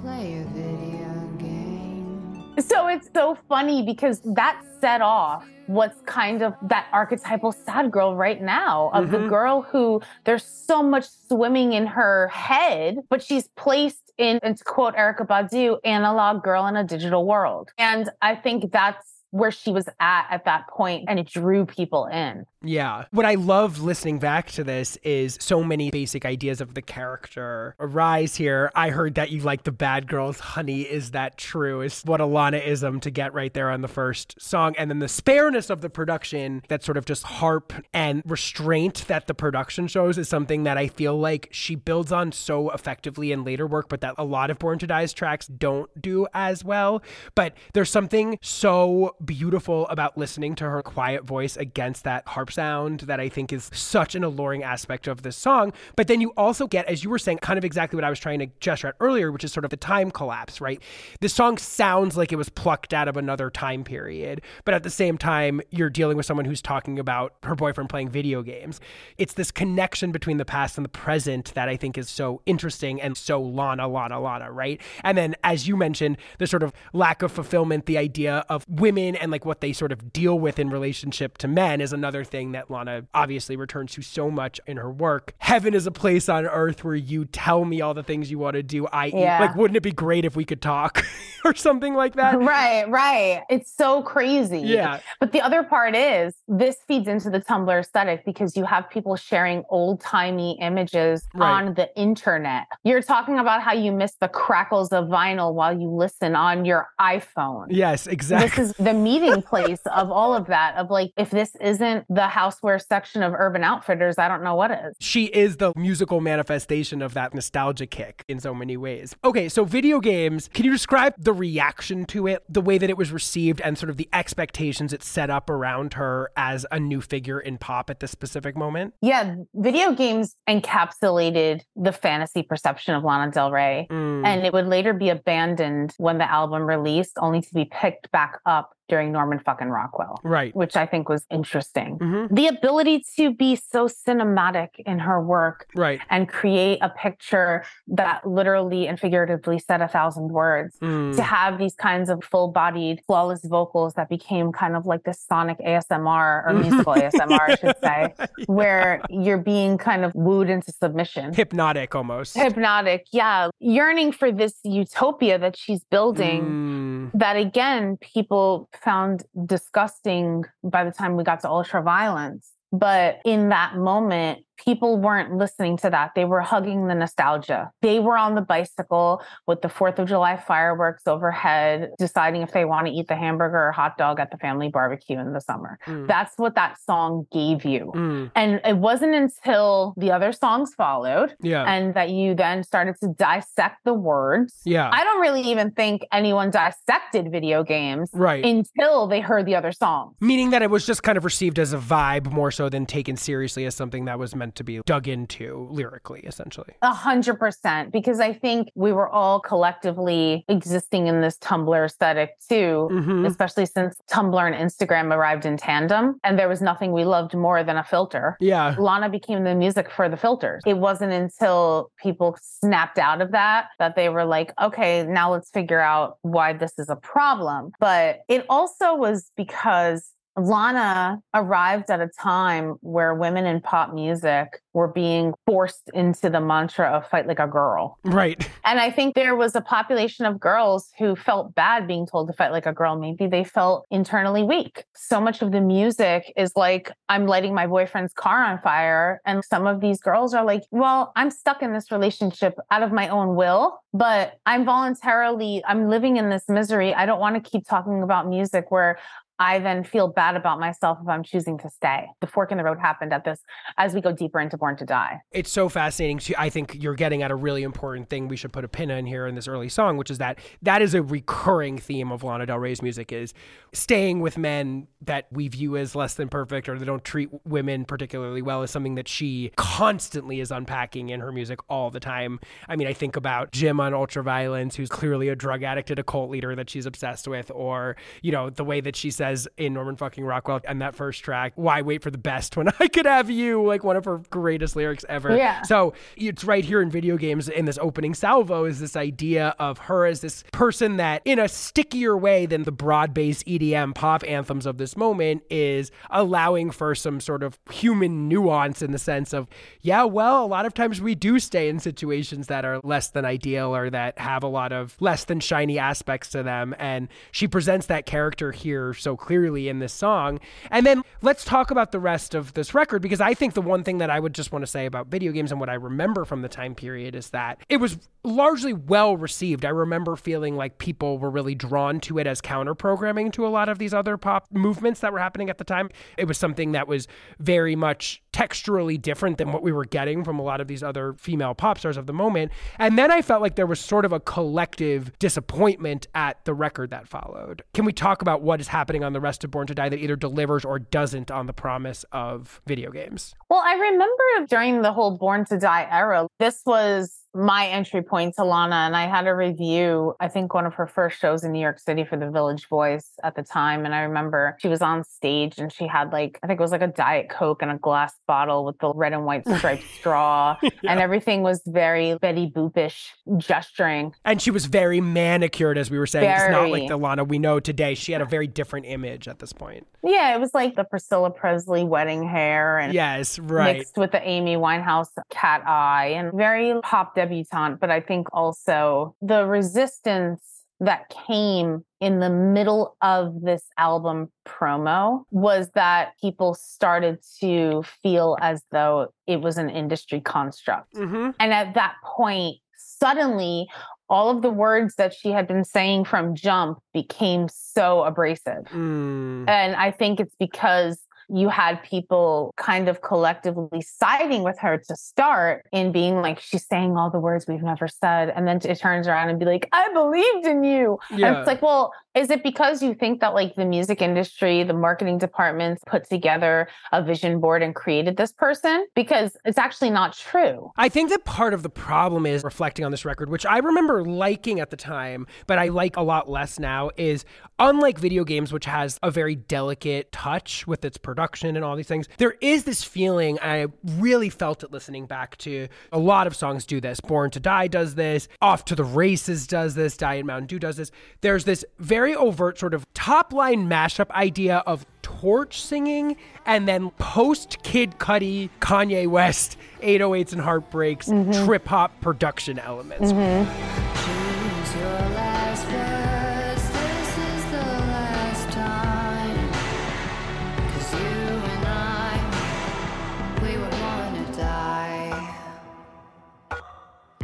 play a video game. So it's so funny because that set off what's kind of that archetypal sad girl right now of the mm-hmm. girl who there's so much swimming in her head, but she's placed in, and to quote Erykah Badu, analog girl in a digital world. And I think that's where she was at at that point and it drew people in. Yeah. What I love listening back to this is so many basic ideas of the character arise here. I heard that you like the bad girls. Honey, is that true? Is what a Lana-ism to get right there on the first song. And then the spareness of the production, that sort of just harp and restraint that the production shows is something that I feel like she builds on so effectively in later work, but that a lot of Born to Die's tracks don't do as well. But there's something so beautiful about listening to her quiet voice against that harp sound that I think is such an alluring aspect of this song. But then you also get, as you were saying, kind of exactly what I was trying to gesture at earlier, which is sort of the time collapse, right? This song sounds like it was plucked out of another time period, but at the same time, you're dealing with someone who's talking about her boyfriend playing video games. It's this connection between the past and the present that I think is so interesting and so Lana, Lana, Lana, right? And then, as you mentioned, the sort of lack of fulfillment, the idea of women and like what they sort of deal with in relationship to men is another thing that Lana obviously returns to so much in her work. Heaven is a place on earth where you tell me all the things you want to do. I Yeah. like, wouldn't it be great if we could talk or something like that? Right, right. It's so crazy. Yeah. But the other part is this feeds into the Tumblr aesthetic because you have people sharing old timey images Right. on the internet. You're talking about how you miss the crackles of vinyl while you listen on your iPhone. Yes, exactly. This is the meeting place of all of that. Of like, if this isn't the houseware section of Urban Outfitters, I don't know what is. she is the musical manifestation of that nostalgia kick in so many ways. Okay, so video games, can you describe the reaction to it, the way that it was received, and sort of the expectations it set up around her as a new figure in pop at this specific moment? Yeah, video games encapsulated the fantasy perception of Lana Del Rey. Mm, and it would later be abandoned when the album released, only to be picked back up during Norman fucking Rockwell, right. which I think was interesting. hmm The ability to be so cinematic in her work Right. and create a picture that literally and figuratively said a thousand words. Mm, To have these kinds of full bodied, flawless vocals that became kind of like this sonic ASMR or musical ASMR, I should say, where you're being kind of wooed into submission Hypnotic almost. hypnotic yeah yearning for this utopia that she's building Mm, that again people found disgusting by the time we got to Ultraviolence. But in that moment people weren't listening to that they were hugging the nostalgia they were on the bicycle with the 4th of july fireworks overhead deciding if they want to eat the hamburger or hot dog at the family barbecue in the summer mm, that's what that song gave you mm, and it wasn't until the other songs followed yeah. and that you then started to dissect the words. yeah. I don't really even think anyone dissected video games right. until they heard the other songs. Meaning that it was just kind of received as a vibe more so than taken seriously as something that was meant to be dug into lyrically, essentially. A hundred percent, because I think we were all collectively existing in this Tumblr aesthetic too, Mhm. especially since Tumblr and Instagram arrived in tandem, and there was nothing we loved more than a filter. Yeah. Lana became the music for the filters. It wasn't until people snapped out of that that they were like, okay, now let's figure out why this is a problem. But it also was because Lana arrived at a time where women in pop music were being forced into the mantra of fight like a girl. Right. And I think there was a population of girls who felt bad being told to fight like a girl. Maybe they felt internally weak. So much of the music is like, I'm lighting my boyfriend's car on fire. And some of these girls are like, well, I'm stuck in this relationship out of my own will, but I'm voluntarily, I'm living in this misery. I don't want to keep talking about music where I then feel bad about myself if I'm choosing to stay. The fork in the road happened at this as we go deeper into Born to Die. It's so fascinating. I think you're getting at a really important thing we should put a pin in here in this early song, which is that that is a recurring theme of Lana Del Rey's music is staying with men that we view as less than perfect or that don't treat women particularly well is something that she constantly is unpacking in her music all the time. I mean, I think about Jim on Ultraviolence, who's clearly a drug addict and a cult leader that she's obsessed with, or, you know, the way that she says in Norman fucking Rockwell and that first track, why wait for the best when I could have you? Like one of her greatest lyrics ever. Yeah. So it's right here in video games in this opening salvo is this idea of her as this person that in a stickier way than the broad-based EDM pop anthems of this moment is allowing for some sort of human nuance in the sense of, yeah, well, a lot of times we do stay in situations that are less than ideal or that have a lot of less than shiny aspects to them. And she presents that character here so clearly in this song. And then let's talk about the rest of this record because I think the one thing that I would just want to say about video games and what I remember from the time period is that it was largely well received. I remember feeling like people were really drawn to it as counter programming to a lot of these other pop movements that were happening at the time. It was something that was very much texturally different than what we were getting from a lot of these other female pop stars of the moment. And then I felt like there was sort of a collective disappointment at the record that followed. Can we talk about what is happening on the rest of Born to Die that either delivers or doesn't on the promise of video games? Well, I remember during the whole Born to Die era, this was my entry point to Lana. And I had a review, I think one of her first shows in New York City for the Village Voice at the time. And I remember she was on stage and she had like, I think it was like a Diet Coke and a glass bottle with the red and white striped straw. Yeah. And everything was very Betty Boopish gesturing. And she was very manicured, as we were saying. It's not like the Lana we know today. She had a very different image at this point. Yeah, it was like the Priscilla Presley wedding hair and Yes, right. mixed with the Amy Winehouse cat eye and very pop debutante. But I think also the resistance that came in the middle of this album promo was that people started to feel as though it was an industry construct. hmm And at that point, suddenly, all of the words that she had been saying from Jump became so abrasive. Mm. And I think it's because you had people kind of collectively siding with her to start in being like, she's saying all the words we've never said. And then it turns around and be like, I believed in you. And it's like, well, is it because you think that like the music industry, the marketing departments put together a vision board and created this person? Because it's actually not true. I think that part of the problem is reflecting on this record, which I remember liking at the time, but I like a lot less now, is unlike video games, which has a very delicate touch with its production and all these things, there is this feeling, I really felt it listening back to a lot of songs do this. Born to Die does this, Off to the Races does this, Diet Mountain Dew does this. There's this very overt sort of top line mashup idea of torch singing and then post Kid Cudi, Kanye West, 808s and heartbreaks, mm-hmm. trip hop production elements. Choose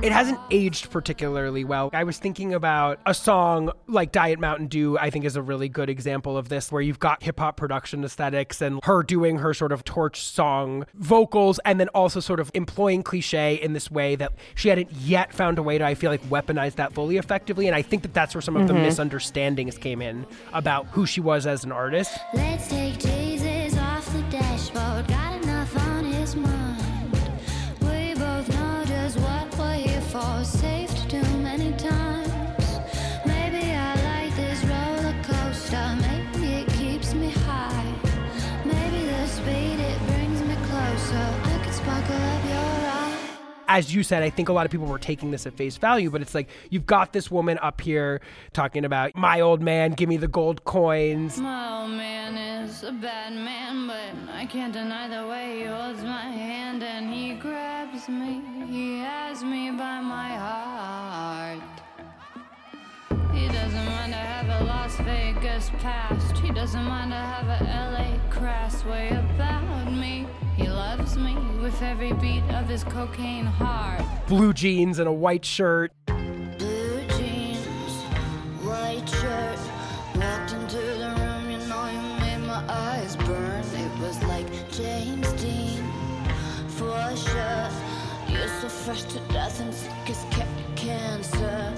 It hasn't aged particularly well. I was thinking about a song like Diet Mountain Dew, I think is a really good example of this, where you've got hip hop production aesthetics and her doing her sort of torch song vocals and then also sort of employing cliche in this way that she hadn't yet found a way to, I feel like, weaponize that fully effectively. And I think that that's where some of the mm-hmm. misunderstandings came in about who she was as an artist. Let's take as you said, I think a lot of people were taking this at face value, but it's like you've got this woman up here talking about my old man, give me the gold coins. My old man is a bad man, but I can't deny the way he holds my hand and he grabs me. He has me by my heart. He doesn't mind to have a Las Vegas past. He doesn't mind to have a LA crass way about me. He loves me with every beat of his cocaine heart. Blue jeans and a white shirt. Blue jeans, white shirt. Walked into the room, you know you made my eyes burn. It was like James Dean, for sure. You're so fresh to death and sick as ca- cancer.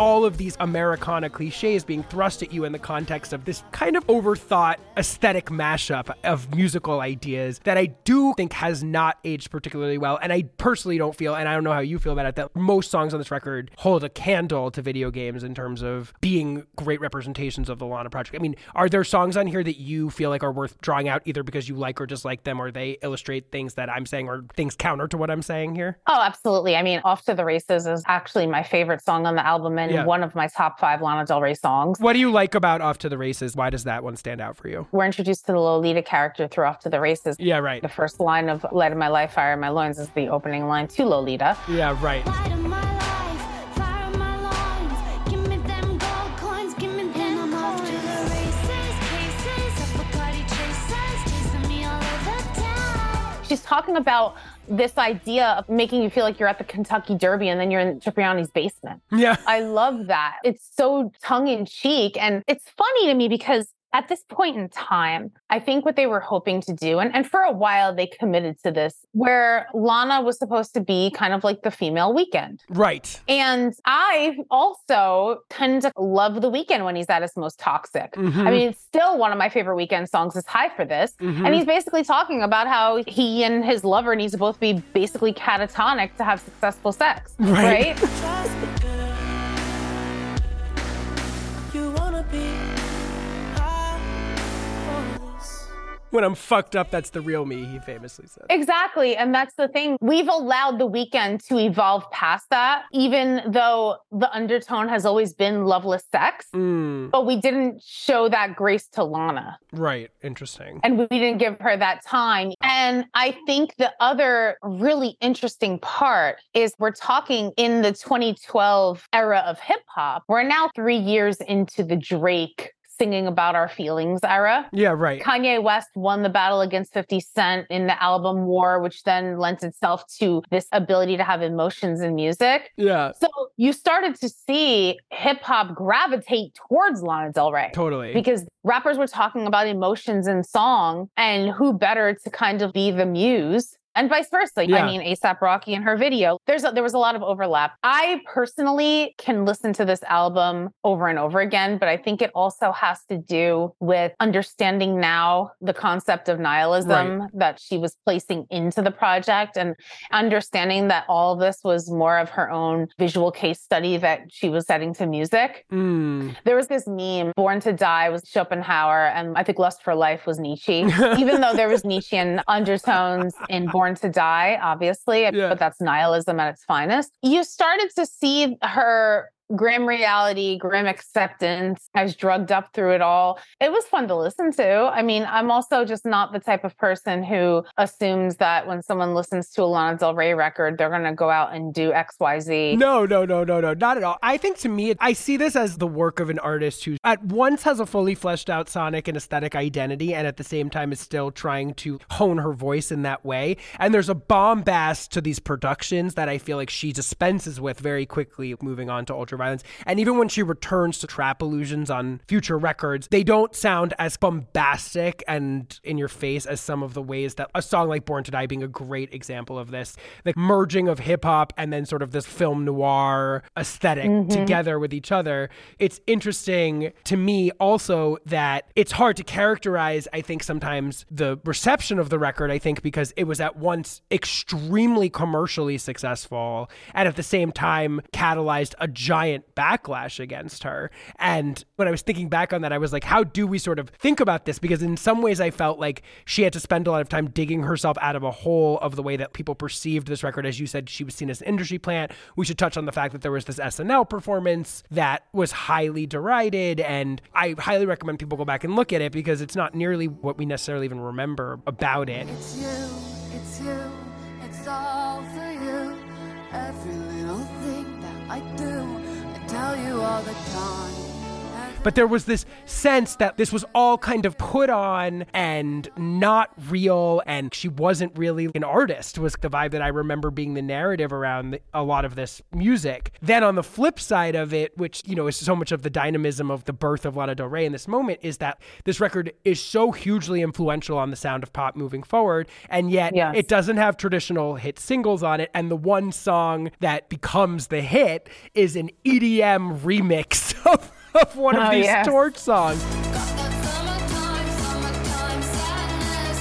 All of these Americana cliches being thrust at you in the context of this kind of overthought aesthetic mashup of musical ideas that I do think has not aged particularly well. And I personally don't feel, and I don't know how you feel about it, that most songs on this record hold a candle to video games in terms of being great representations of the Lana Project. I mean, are there songs on here that you feel like are worth drawing out either because you like or dislike them or they illustrate things that I'm saying or things counter to what I'm saying here? Oh, absolutely. I mean, Off to the Races is actually my favorite song on the album and Yeah. one of my top five Lana Del Rey songs. What do you like about Off to the Races? Why does that one stand out for you? We're introduced to the Lolita character through Off to the Races. Yeah, right. The first line of Light of My Life, Fire in My Loins is the opening line to Lolita. Yeah, right. Light of my life, fire of my loins. Give me them gold coins, give me them I'm off to the races, cases of Bacardi chasers, chasing me all over town. She's talking about this idea of making you feel like you're at the Kentucky Derby and then you're in Cipriani's basement. Yeah. I love that. It's so tongue in cheek. And it's funny to me because at this point in time, I think what they were hoping to do, and, and for a while they committed to this, where Lana was supposed to be kind of like the female Weeknd. Right. And I also tend to love the Weeknd when he's at his most toxic. Mhm. I mean, it's still one of my favorite Weeknd songs is High for This. Mhm. And he's basically talking about how he and his lover needs to both be basically catatonic to have successful sex. Right. right? When I'm fucked up, that's the real me, he famously said. Exactly. And that's the thing. We've allowed the Weeknd to evolve past that, even though the undertone has always been loveless sex. Mm, But we didn't show that grace to Lana. right. Interesting. and we didn't give her that time. And I think the other really interesting part is we're talking in the 2012 era of hip hop. We're now three years into the Drake singing about our feelings era. Yeah, right. Kanye West won the battle against 50 Cent in the album War, which then lent itself to this ability to have emotions in music. Yeah, So you started to see hip hop gravitate towards Lana Del Rey totally. because rappers were talking about emotions in song and who better to kind of be the muse and vice versa. Yeah. I mean, ASAP Rocky and her video, there's a, there was a lot of overlap. I personally can listen to this album over and over again, but I think it also has to do with understanding now the concept of nihilism Right. that she was placing into the project and understanding that all of this was more of her own visual case study that she was setting to music. Mm, There was this meme, Born to Die was Schopenhauer, and I think Lust for Life was Nietzsche. Even though there was Nietzschean undertones in Born to Die, obviously, Yeah. but that's nihilism at its finest. You started to see her grim reality, grim acceptance. I was drugged up through it all. It was fun to listen to. I mean, I'm also just not the type of person who assumes that when someone listens to a Lana Del Rey record, they're going to go out and do XYZ. No, no, no, no, no, not at all. I think to me, I see this as the work of an artist who at once has a fully fleshed out sonic and aesthetic identity and at the same time is still trying to hone her voice in that way. And there's a bombast to these productions that I feel like she dispenses with very quickly moving on to Ultraviolence. And even when she returns to Trap Illusions on future records, they don't sound as bombastic and in your face as some of the ways that a song like Born to Die being a great example of this. The merging of hip hop and then sort of this film noir esthetic mm-hmm. together with each other. It's interesting to me also that it's hard to characterize, I think, sometimes the reception of the record, I think, because it was at once extremely commercially successful and at the same time catalyzed a giant backlash against her. And when I was thinking back on that, I was like, how do we sort of think about this? Because in some ways, I felt like she had to spend a lot of time digging herself out of a hole of the way that people perceived this record. As you said, she was seen as an industry plant. We should touch on the fact that there was this SNL performance that was highly derided. And I highly recommend people go back and look at it because it's not nearly what we necessarily even remember about it. It's you, it's you, it's all for you. Every tell you all the time. But there was this sense that this was all kind of put on and not real, and she wasn't really an artist, was the vibe that I remember being the narrative around the, a lot of this music. Then on the flip side of it, which, you know, is so much of the dynamism of the birth of Lana Del Rey in this moment, is that this record is so hugely influential on the sound of pop moving forward, and yet Yes. it doesn't have traditional hit singles on it. And the one song that becomes the hit is an EDM remix of, of one of Oh, these yes. torch songs. Got that summertime, summertime sadness.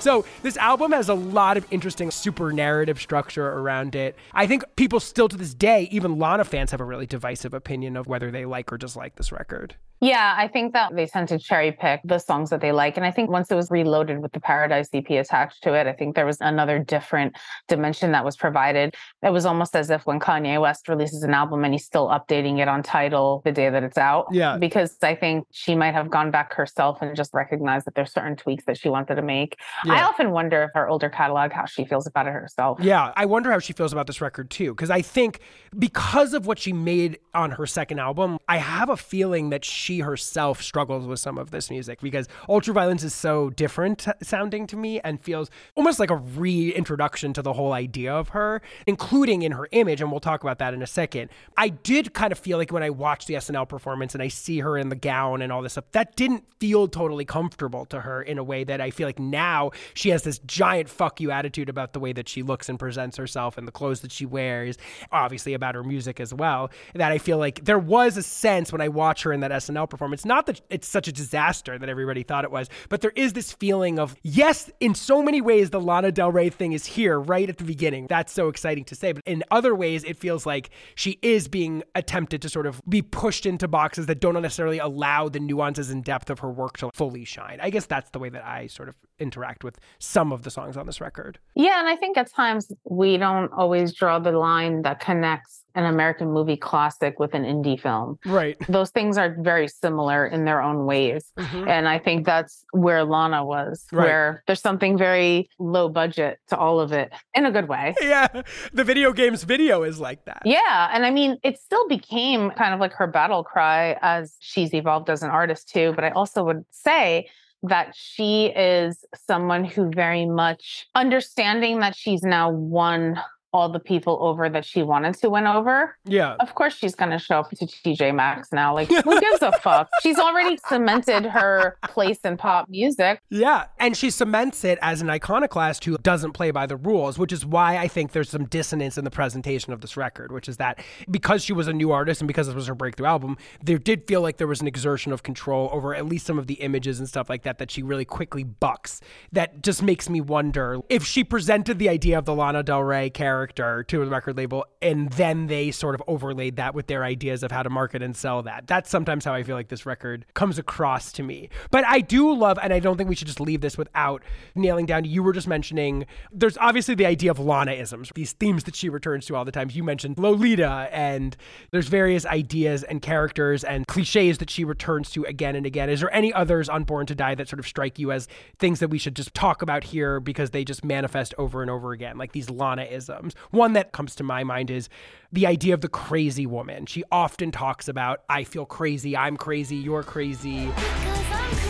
So this album has a lot of interesting super narrative structure around it. I think people still to this day, even Lana fans, have a really divisive opinion of whether they like or dislike this record. Yeah, I think that they tend to cherry pick the songs that they like. And I think once it was reloaded with the Paradise EP attached to it, I think there was another different dimension that was provided. It was almost as if when Kanye West releases an album and he's still updating it on title the day that it's out. Yeah. Because I think she might have gone back herself and just recognized that there's certain tweaks that she wanted to make. I often wonder if her older catalog, how she feels about it herself. Yeah, I wonder how she feels about this record too. Because I think because of what she made on her second album, I have a feeling that she herself struggles with some of this music because Ultraviolence is so different sounding to me and feels almost like a reintroduction to the whole idea of her, including in her image. And we'll talk about that in a second. I did kind of feel like when I watched the SNL performance and I see her in the gown and all this stuff, that didn't feel totally comfortable to her in a way that I feel like now she has this giant fuck you attitude about the way that she looks and presents herself and the clothes that she wears, obviously about her music as well. That I feel like there was a sense when I watch her in that SNL performance, not that it's such a disaster that everybody thought it was, but there is this feeling of, yes, in so many ways, the Lana Del Rey thing is here right at the beginning. That's so exciting to say. But in other ways, it feels like she is being attempted to sort of be pushed into boxes that don't necessarily allow the nuances and depth of her work to fully shine. I guess that's the way that I sort of interact with some of the songs on this record. Yeah, and I think at times we don't always draw the line that connects an American movie classic with an indie film. Right. Those things are very similar in their own ways. Mm-hmm. And I think that's where Lana was, Right. where there's something very low budget to all of it in a good way. Yeah. The video games video is like that. Yeah. And I mean, it still became kind of like her battle cry as she's evolved as an artist too. But I also would say that she is someone who very much understanding that she's now won all the people over that she wanted to win over. Yeah. Of course, she's going to show up to TJ Maxx now. Like, who gives a fuck? She's already cemented her place in pop music. Yeah. And she cements it as an iconoclast who doesn't play by the rules, which is why I think there's some dissonance in the presentation of this record, which is that because she was a new artist and because this was her breakthrough album, there did feel like there was an exertion of control over at least some of the images and stuff like that that she really quickly bucks. That just makes me wonder if she presented the idea of the Lana Del Rey character to a record label and then they sort of overlaid that with their ideas of how to market and sell that. That's sometimes how I feel like this record comes across to me. But I do love, and I don't think we should just leave this without nailing down. You were just mentioning there's obviously the idea of Lana-isms, these themes that she returns to all the time. You mentioned Lolita, and there's various ideas and characters and cliches that she returns to again and again. Is there any others on Born to Die that sort of strike you as things that we should just talk about here because they just manifest over and over again, like these Lana-isms? One that comes to my mind is the idea of the crazy woman. She often talks about, I feel crazy, I'm crazy, you're crazy. I'm crazy,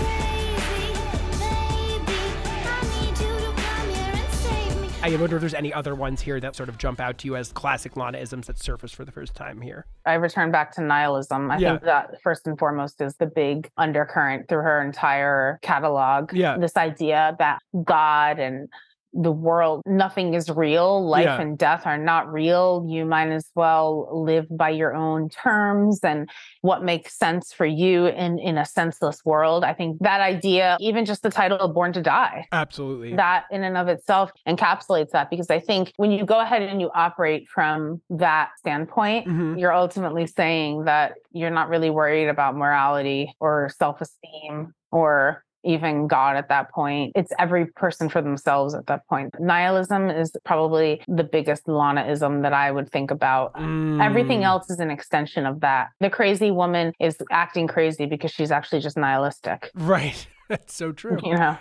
baby. I need you to come here and save me. I wonder if there's any other ones here that sort of jump out to you as classic Lana-isms that surface for the first time here. I return back to nihilism. I Yeah. think that first and foremost is the big undercurrent through her entire catalog. Yeah. This idea that God and the world, nothing is real. Life Yeah. and death are not real. You might as well live by your own terms and what makes sense for you in, in a senseless world. I think that idea, even just the title of Born to Die, Absolutely. that in and of itself encapsulates that because I think when you go ahead and you operate from that standpoint, Mhm. you're ultimately saying that you're not really worried about morality or self esteem or even God at that point. It's every person for themselves at that point. Nihilism is probably the biggest Lanaism that I would think about. Everything Mm. else is an extension of that. The crazy woman is acting crazy because she's actually just nihilistic. Right. That's so true. You know?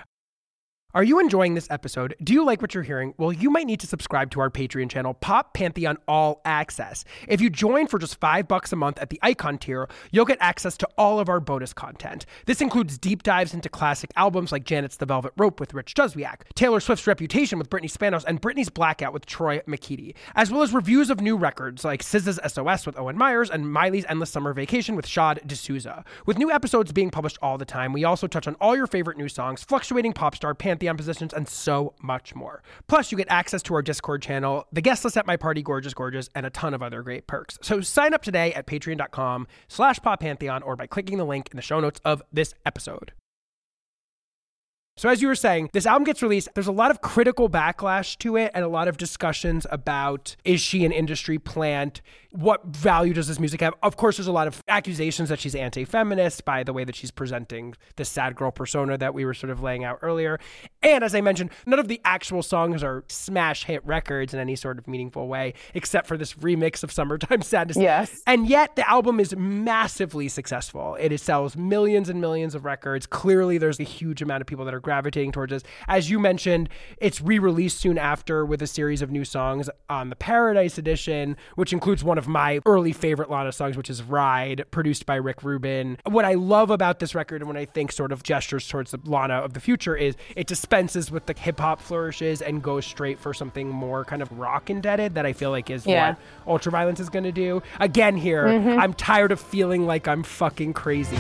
Are you enjoying this episode? Do you like what you're hearing? Well, you might need to subscribe to our Patreon channel, Pop Pantheon All Access. If you join for just five bucks a month at the icon tier, you'll get access to all of our bonus content. This includes deep dives into classic albums like Janet's The Velvet Rope with Rich Juzwiak, Taylor Swift's Reputation with Brittany Spanos, and Britney's Blackout with Troy McKeedy, as well as reviews of new records like SZA's SOS with Owen Myers and Miley's Endless Summer Vacation with Shaad D'Souza. With new episodes being published all the time, we also touch on all your favorite new songs, fluctuating pop star pantheon positions, and so much more. Plus, you get access to our Discord channel, the guest list at my party, Gorgeous Gorgeous, and a ton of other great perks. So sign up today at patreon.com slash poppantheon or by clicking the link in the show notes of this episode. So, as you were saying, this album gets released. There's a lot of critical backlash to it and a lot of discussions about is she an industry plant? What value does this music have? Of course, there's a lot of accusations that she's anti feminist by the way that she's presenting the sad girl persona that we were sort of laying out earlier. And as I mentioned, none of the actual songs are smash hit records in any sort of meaningful way, except for this remix of Summertime Sadness. Yes. And yet the album is massively successful. It sells millions and millions of records. Clearly, there's a huge amount of people that are gravitating towards us. As you mentioned, it's re released soon after with a series of new songs on the Paradise Edition, which includes one of my early favorite Lana songs, which is Ride, produced by Rick Rubin. What I love about this record and what I think sort of gestures towards the Lana of the future is it dispenses with the hip hop flourishes and goes straight for something more kind of rock indebted that I feel like is Yeah. what Ultraviolence is going to do. Again, here, mm-hmm. I'm tired of feeling like I'm fucking crazy.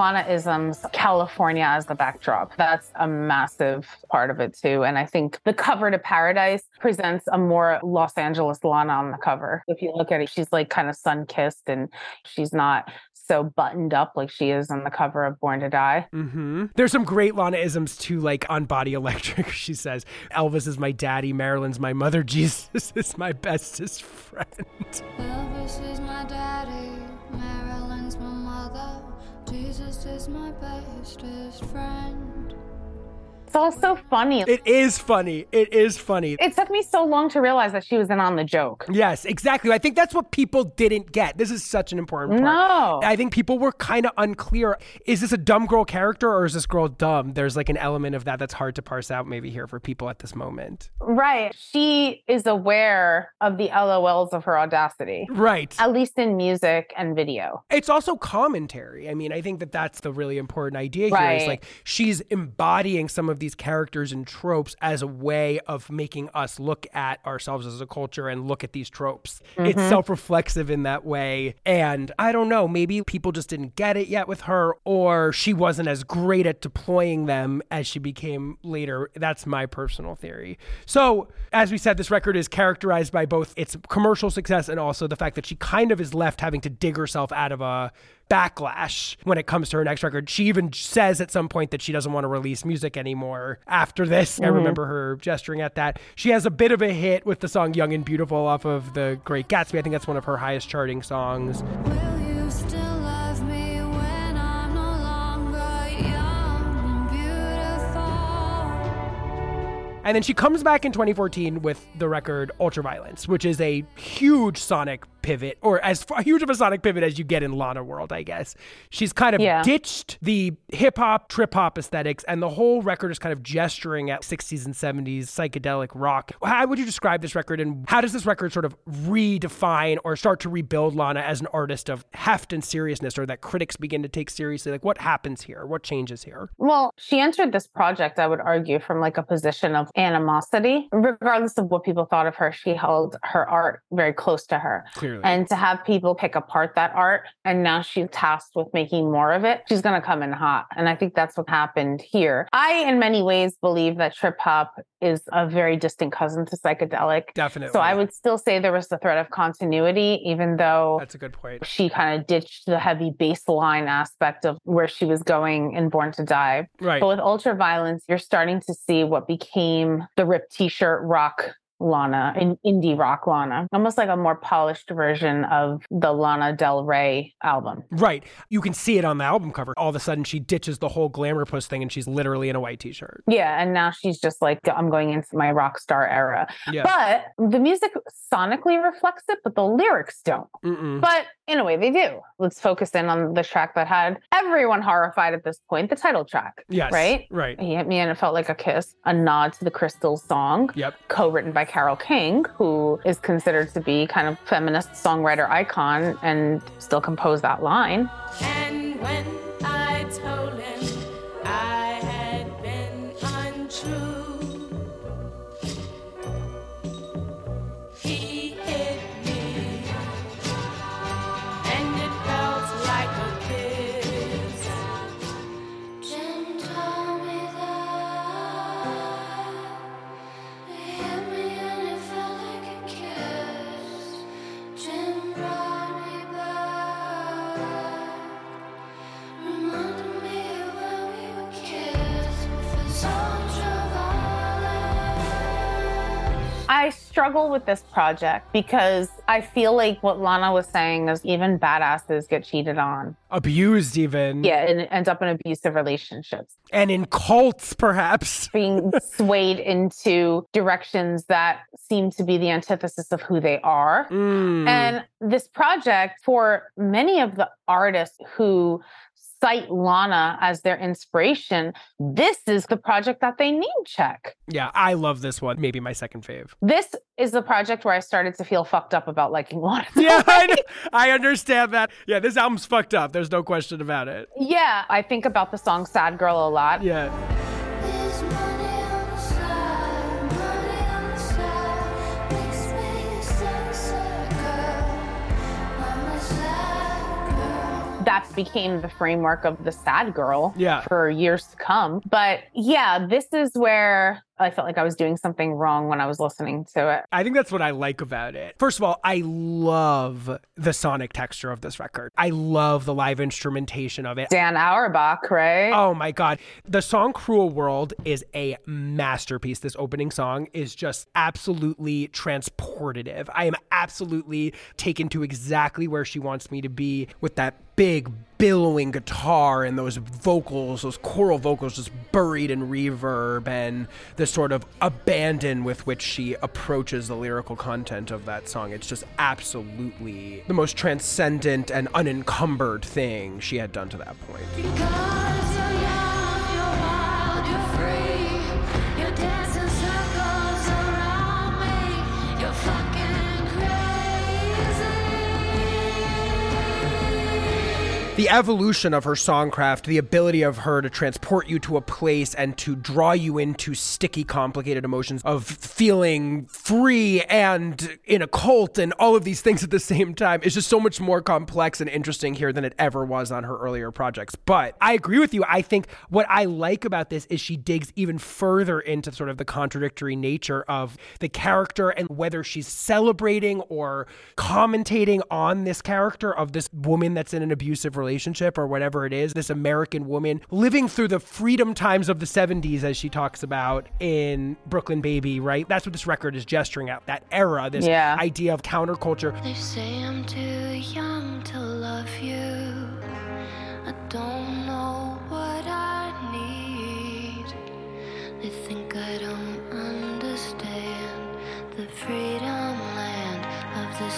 I. Lana-isms, California as the backdrop. That's a massive part of it too. And I think the cover to Paradise presents a more Los Angeles Lana on the cover. If you look at it, she's like kind of sun-kissed and she's not so buttoned up like she is on the cover of Born to Die. hmm There's some great Lana isms too, like on Body Electric. She says, Elvis is my daddy, Marilyn's my mother, Jesus is my bestest friend. Elvis is my daddy, is my bestest friend. It's also funny. It is funny. It is funny. It took me so long to realize that she was in on the joke. Yes, exactly. I think that's what people didn't get. This is such an important part. No. I think people were kind of unclear. Is this a dumb girl character or is this girl dumb? There's like an element of that that's hard to parse out maybe here for people at this moment. Right. She is aware of the LOLs of her audacity, Right. at least in music and video. It's also commentary. I mean, I think that that's the really important idea here. Is Right. like she's embodying some of these characters and tropes as a way of making us look at ourselves as a culture and look at these tropes. It's mm-hmm. self-reflexive in that way. And I don't know, maybe people just didn't get it yet with her, or she wasn't as great at deploying them as she became later. That's my personal theory. So, as we said, this record is characterized by both its commercial success and also the fact that she kind of is left having to dig herself out of a backlash when it comes to her next record. She even says at some point that she doesn't want to release music anymore after this. I mm-hmm. remember her gesturing at that. She has a bit of a hit with the song Young and Beautiful off of The Great Gatsby. I think that's one of her highest charting songs. Will And then she comes back in 2014 with the record Ultraviolence, which is a huge sonic pivot, or as huge of a sonic pivot as you get in Lana World, I guess. She's kind of Yeah. ditched the hip hop, trip hop aesthetics, and the whole record is kind of gesturing at 60s and 70s psychedelic rock. How would you describe this record, and how does this record sort of redefine or start to rebuild Lana as an artist of heft and seriousness, or that critics begin to take seriously? Like, what happens here? What changes here? Well, she entered this project, I would argue, from like a position of animosity. Regardless of what people thought of her, she held her art very close to her. Clearly. And to have people pick apart that art and now she's tasked with making more of it, she's going to come in hot. And I think that's what happened here. I, in many ways, believe that trip hop is a very distant cousin to psychedelic. Definitely. So I would still say there was the threat of continuity, even though That's a good point. she kind of ditched the heavy bassline aspect of where she was going in Born to Die. Right. But with ultraviolence, you're starting to see what became the ripped t-shirt rock Lana, in indie rock Lana, almost like a more polished version of the Lana Del Rey album. Right. You can see it on the album cover. All of a sudden, she ditches the whole glamour puss thing and she's literally in a white t shirt. Yeah, and now she's just like, I'm going into my rock star era. Yeah. But the music sonically reflects it, but the lyrics don't. Mm-mm. But in a way, they do. Let's focus in on the track that had everyone horrified at this point the title track. Yes. Right? Right. He hit me and it felt like a kiss, a nod to the Crystals song, Yep. co written by Carole King, who is considered to be kind of feminist songwriter icon and still composed that line. And when struggle with this project because I feel like what Lana was saying is even badasses get cheated on. Abused, even. Yeah, and ends up in abusive relationships. And in cults, perhaps. being swayed into directions that seem to be the antithesis of who they are. Mm. And this project, for many of the artists who cite Lana as their inspiration, this is the project that they name check. yeah, I love this one. Maybe my second fave. This is the project where I started to feel fucked up about liking Lana. Yeah, I, I understand that. Yeah, this album's fucked up. There's no question about it. yeah, I think about the song Sad Girl a lot. Yeah. That became the framework of the sad girl Yeah. for years to come. But yeah, this is where I felt like I was doing something wrong when I was listening to it. I think that's what I like about it. First of all, I love the sonic texture of this record. I love the live instrumentation of it. Dan Auerbach, right? Oh my God. The song Cruel World is a masterpiece. This opening song is just absolutely transportative. I am absolutely taken to exactly where she wants me to be with that big billowing guitar and those vocals, those choral vocals just buried in reverb and the sort of abandon with which she approaches the lyrical content of that song. It's just absolutely the most transcendent and unencumbered thing she had done to that point. The evolution of her songcraft, the ability of her to transport you to a place and to draw you into sticky, complicated emotions of feeling free and in a cult and all of these things at the same time is just so much more complex and interesting here than it ever was on her earlier projects. But I agree with you. I think what I like about this is she digs even further into sort of the contradictory nature of the character and whether she's celebrating or commentating on this character of this woman that's in an abusive relationship or whatever it is, this American woman living through the freedom times of the 70s, as she talks about in Brooklyn Baby, right? That's what this record is gesturing at, that era, this Yeah. idea of counterculture. They say I'm too young to love you. I don't know what I need. They think I don't understand the freedom land of the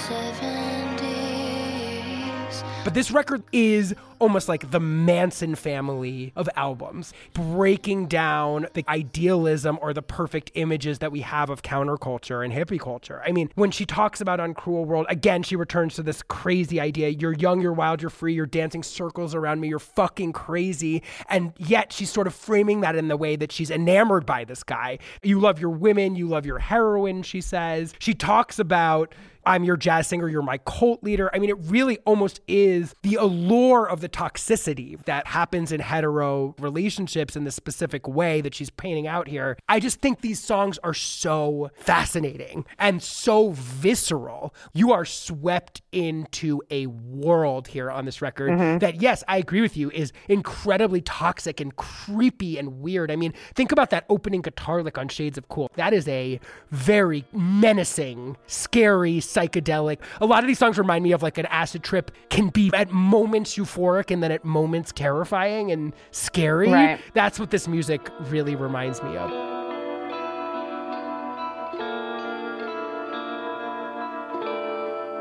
70s. But this record is almost like the Manson family of albums, breaking down the idealism or the perfect images that we have of counterculture and hippie culture. I mean, when she talks about on Cruel World, again, she returns to this crazy idea you're young, you're wild, you're free, you're dancing circles around me, you're fucking crazy. And yet she's sort of framing that in the way that she's enamored by this guy. You love your women, you love your heroin, she says. She talks about I'm your jazz singer, you're my cult leader. I mean, it really almost is the allure of the toxicity that happens in hetero relationships in this specific way that she's painting out here. I just think these songs are so fascinating and so visceral. You are swept into a world here on this record mm-hmm. that, yes, I agree with you, is incredibly toxic and creepy and weird. I mean, think about that opening guitar lick on Shades of Cool. That is a very menacing, scary, psychedelic. A lot of these songs remind me of like an acid trip can be at moments euphoric and then at moments terrifying and scary. Right. That's what this music really reminds me of.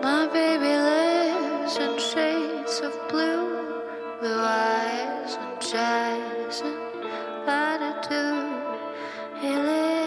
My baby lives in shades of blue, blue eyes and jazz and latitude. He lives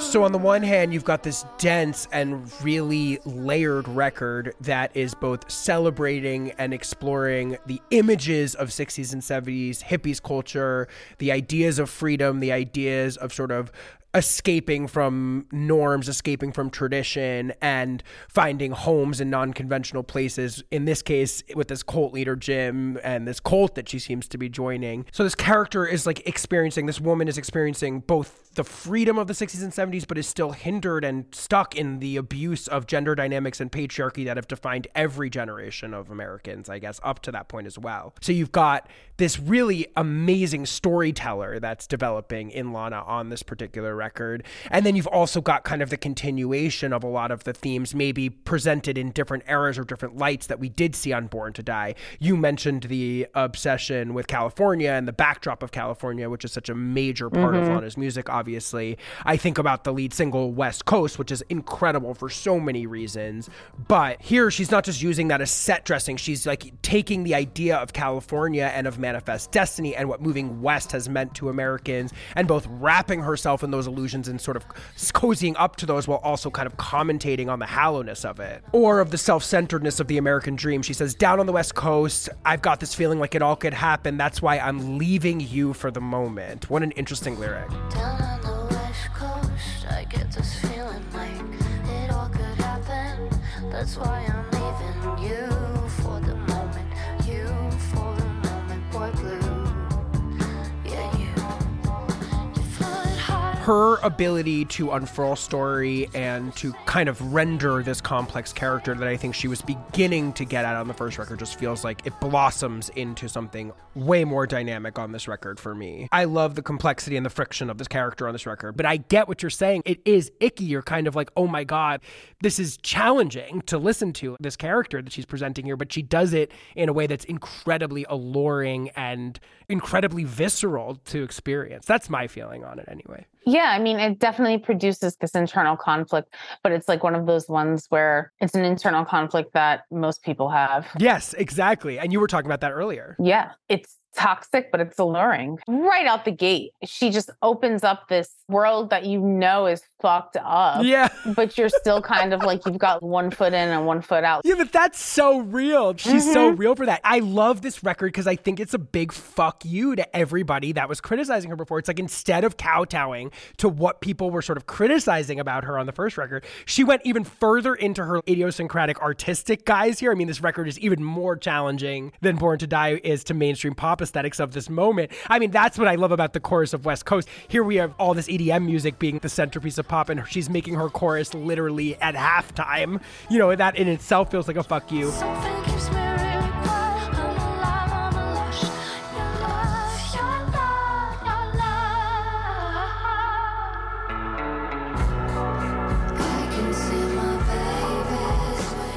So, on the one hand, you've got this dense and really layered record that is both celebrating and exploring the images of 60s and 70s hippies culture, the ideas of freedom, the ideas of sort of escaping from norms, escaping from tradition, and finding homes in non conventional places. In this case, with this cult leader, Jim, and this cult that she seems to be joining. So, this character is like experiencing, this woman is experiencing both the freedom of the 60s and 70s, but is still hindered and stuck in the abuse of gender dynamics and patriarchy that have defined every generation of Americans, I guess, up to that point as well. So, you've got this really amazing storyteller that's developing in Lana on this particular record. And then you've also got kind of the continuation of a lot of the themes, maybe presented in different eras or different lights that we did see on Born to Die. You mentioned the obsession with California and the backdrop of California, which is such a major part of mm-hmm. Lana's music, obviously. I think about the lead single West Coast, which is incredible for so many reasons. But here she's not just using that as set dressing, she's like taking the idea of California and of Manifest Destiny and what moving west has meant to Americans and both wrapping herself in those illusions and sort of cozying up to those while also kind of commentating on the hollowness of it or of the self-centeredness of the American dream. She says, "Down on the West Coast, I've got this feeling like it all could happen. That's why I'm leaving you for the moment." What an interesting lyric. Down on coast, I get this feeling like it all could happen. That's why her ability to unfurl story and to kind of render this complex character that I think she was beginning to get at on the first record just feels like it blossoms into something way more dynamic on this record for me. I love the complexity and the friction of this character on this record, but I get what you're saying. It is icky. You're kind of like, oh my God, this is challenging to listen to this character that she's presenting here, but she does it in a way that's incredibly alluring and incredibly visceral to experience. That's my feeling on it anyway. Yeah, I mean, it definitely produces this internal conflict, but it's like one of those ones where it's an internal conflict that most people have. Yes, exactly. And you were talking about that earlier. Yeah, it's toxic, but it's alluring. Right out the gate, she just opens up this world that you know is fucked up. Yeah. But you're still kind of like you've got one foot in and one foot out. Yeah, but that's so real. She's so mm-hmm. real for that. I love this record because I think it's a big fuck you to everybody that was criticizing her before. It's like instead of kowtowing to what people were sort of criticizing about her on the first record, she went even further into her idiosyncratic artistic guise here. I mean, this record is even more challenging than Born to Die is to mainstream pop aesthetics of this moment. I mean, that's what I love about the chorus of West Coast. Here we have all this EDM music being the centerpiece of pop, and she's making her chorus literally at halftime. You know, that in itself feels like a fuck you.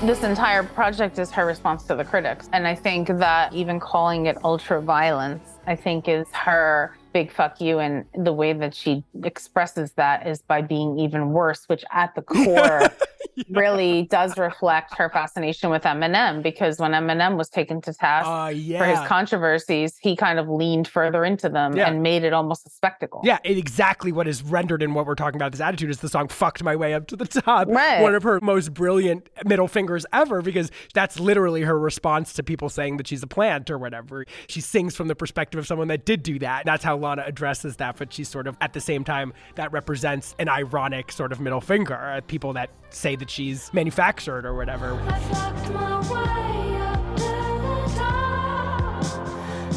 This entire project is her response to the critics. And I think that even calling it ultra violence, I think is her big fuck you. And the way that she expresses that is by being even worse, which at the core really does reflect her fascination with Eminem because when Eminem was taken to task Uh, for his controversies, he kind of leaned further into them Yeah. and made it almost a spectacle. Yeah, exactly what is rendered in what we're talking about. This attitude is the song "Fucked My Way Up to the Top," Right. one of her most brilliant middle fingers ever, because that's literally her response to people saying that she's a plant or whatever. She sings from the perspective of someone that did do that. That's how Lana addresses that, but she's sort of at the same time that represents an ironic sort of middle finger at people that say that she's manufactured or whatever. I fucked my way up to the top.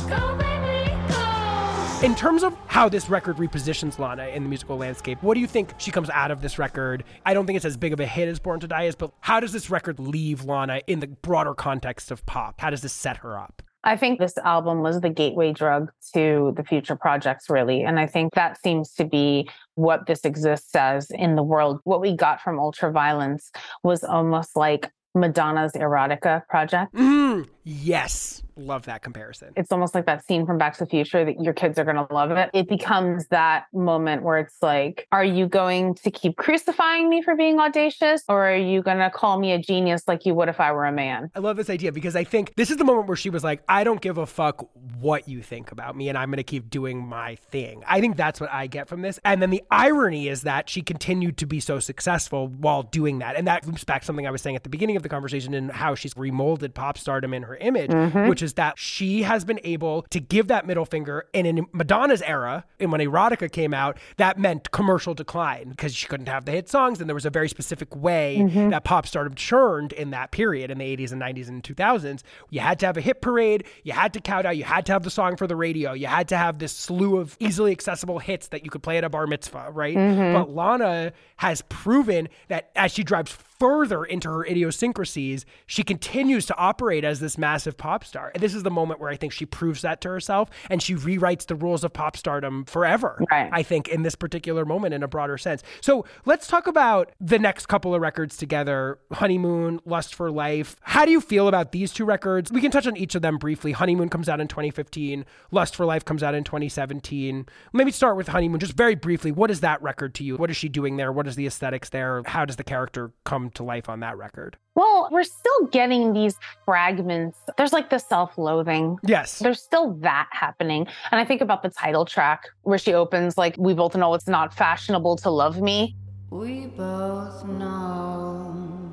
Go, baby, go. In terms of how this record repositions Lana in the musical landscape, what do you think she comes out of this record? I don't think it's as big of a hit as Born to Die is, but how does this record leave Lana in the broader context of pop? How does this set her up? I think this album was the gateway drug to the future projects, really. And I think that seems to be what this exists as in the world. What we got from Ultraviolence was almost like Madonna's erotica project. Mm, yes. Love that comparison. It's almost like that scene from Back to the Future that your kids are going to love it. It becomes that moment where it's like, are you going to keep crucifying me for being audacious or are you going to call me a genius like you would if I were a man? I love this idea because I think this is the moment where she was like, I don't give a fuck what you think about me and I'm going to keep doing my thing. I think that's what I get from this. And then the irony is that she continued to be so successful while doing that. And that loops back to something I was saying at the beginning of the conversation and how she's remolded pop stardom in her image, mm-hmm. which is that she has been able to give that middle finger. And in Madonna's era, and when erotica came out, that meant commercial decline because she couldn't have the hit songs. And there was a very specific way mm-hmm. that pop stardom churned in that period in the 80s and 90s and 2000s. You had to have a hit parade, you had to count out, you had to have the song for the radio, you had to have this slew of easily accessible hits that you could play at a bar mitzvah, right? Mm-hmm. But Lana has proven that as she drives further into her idiosyncrasies, she continues to operate as this massive pop star. And this is the moment where I think she proves that to herself and she rewrites the rules of pop stardom forever. Right. I think in this particular moment in a broader sense. So let's talk about the next couple of records together Honeymoon, Lust for Life. How do you feel about these two records? We can touch on each of them briefly. Honeymoon comes out in 2015, Lust for Life comes out in 2017. Maybe start with Honeymoon, just very briefly. What is that record to you? What is she doing there? What is the aesthetics there? How does the character come to life on that record? Well, we're still getting these fragments. There's like the self loathing. Yes. There's still that happening. And I think about the title track where she opens, like, we both know it's not fashionable to love me. We both know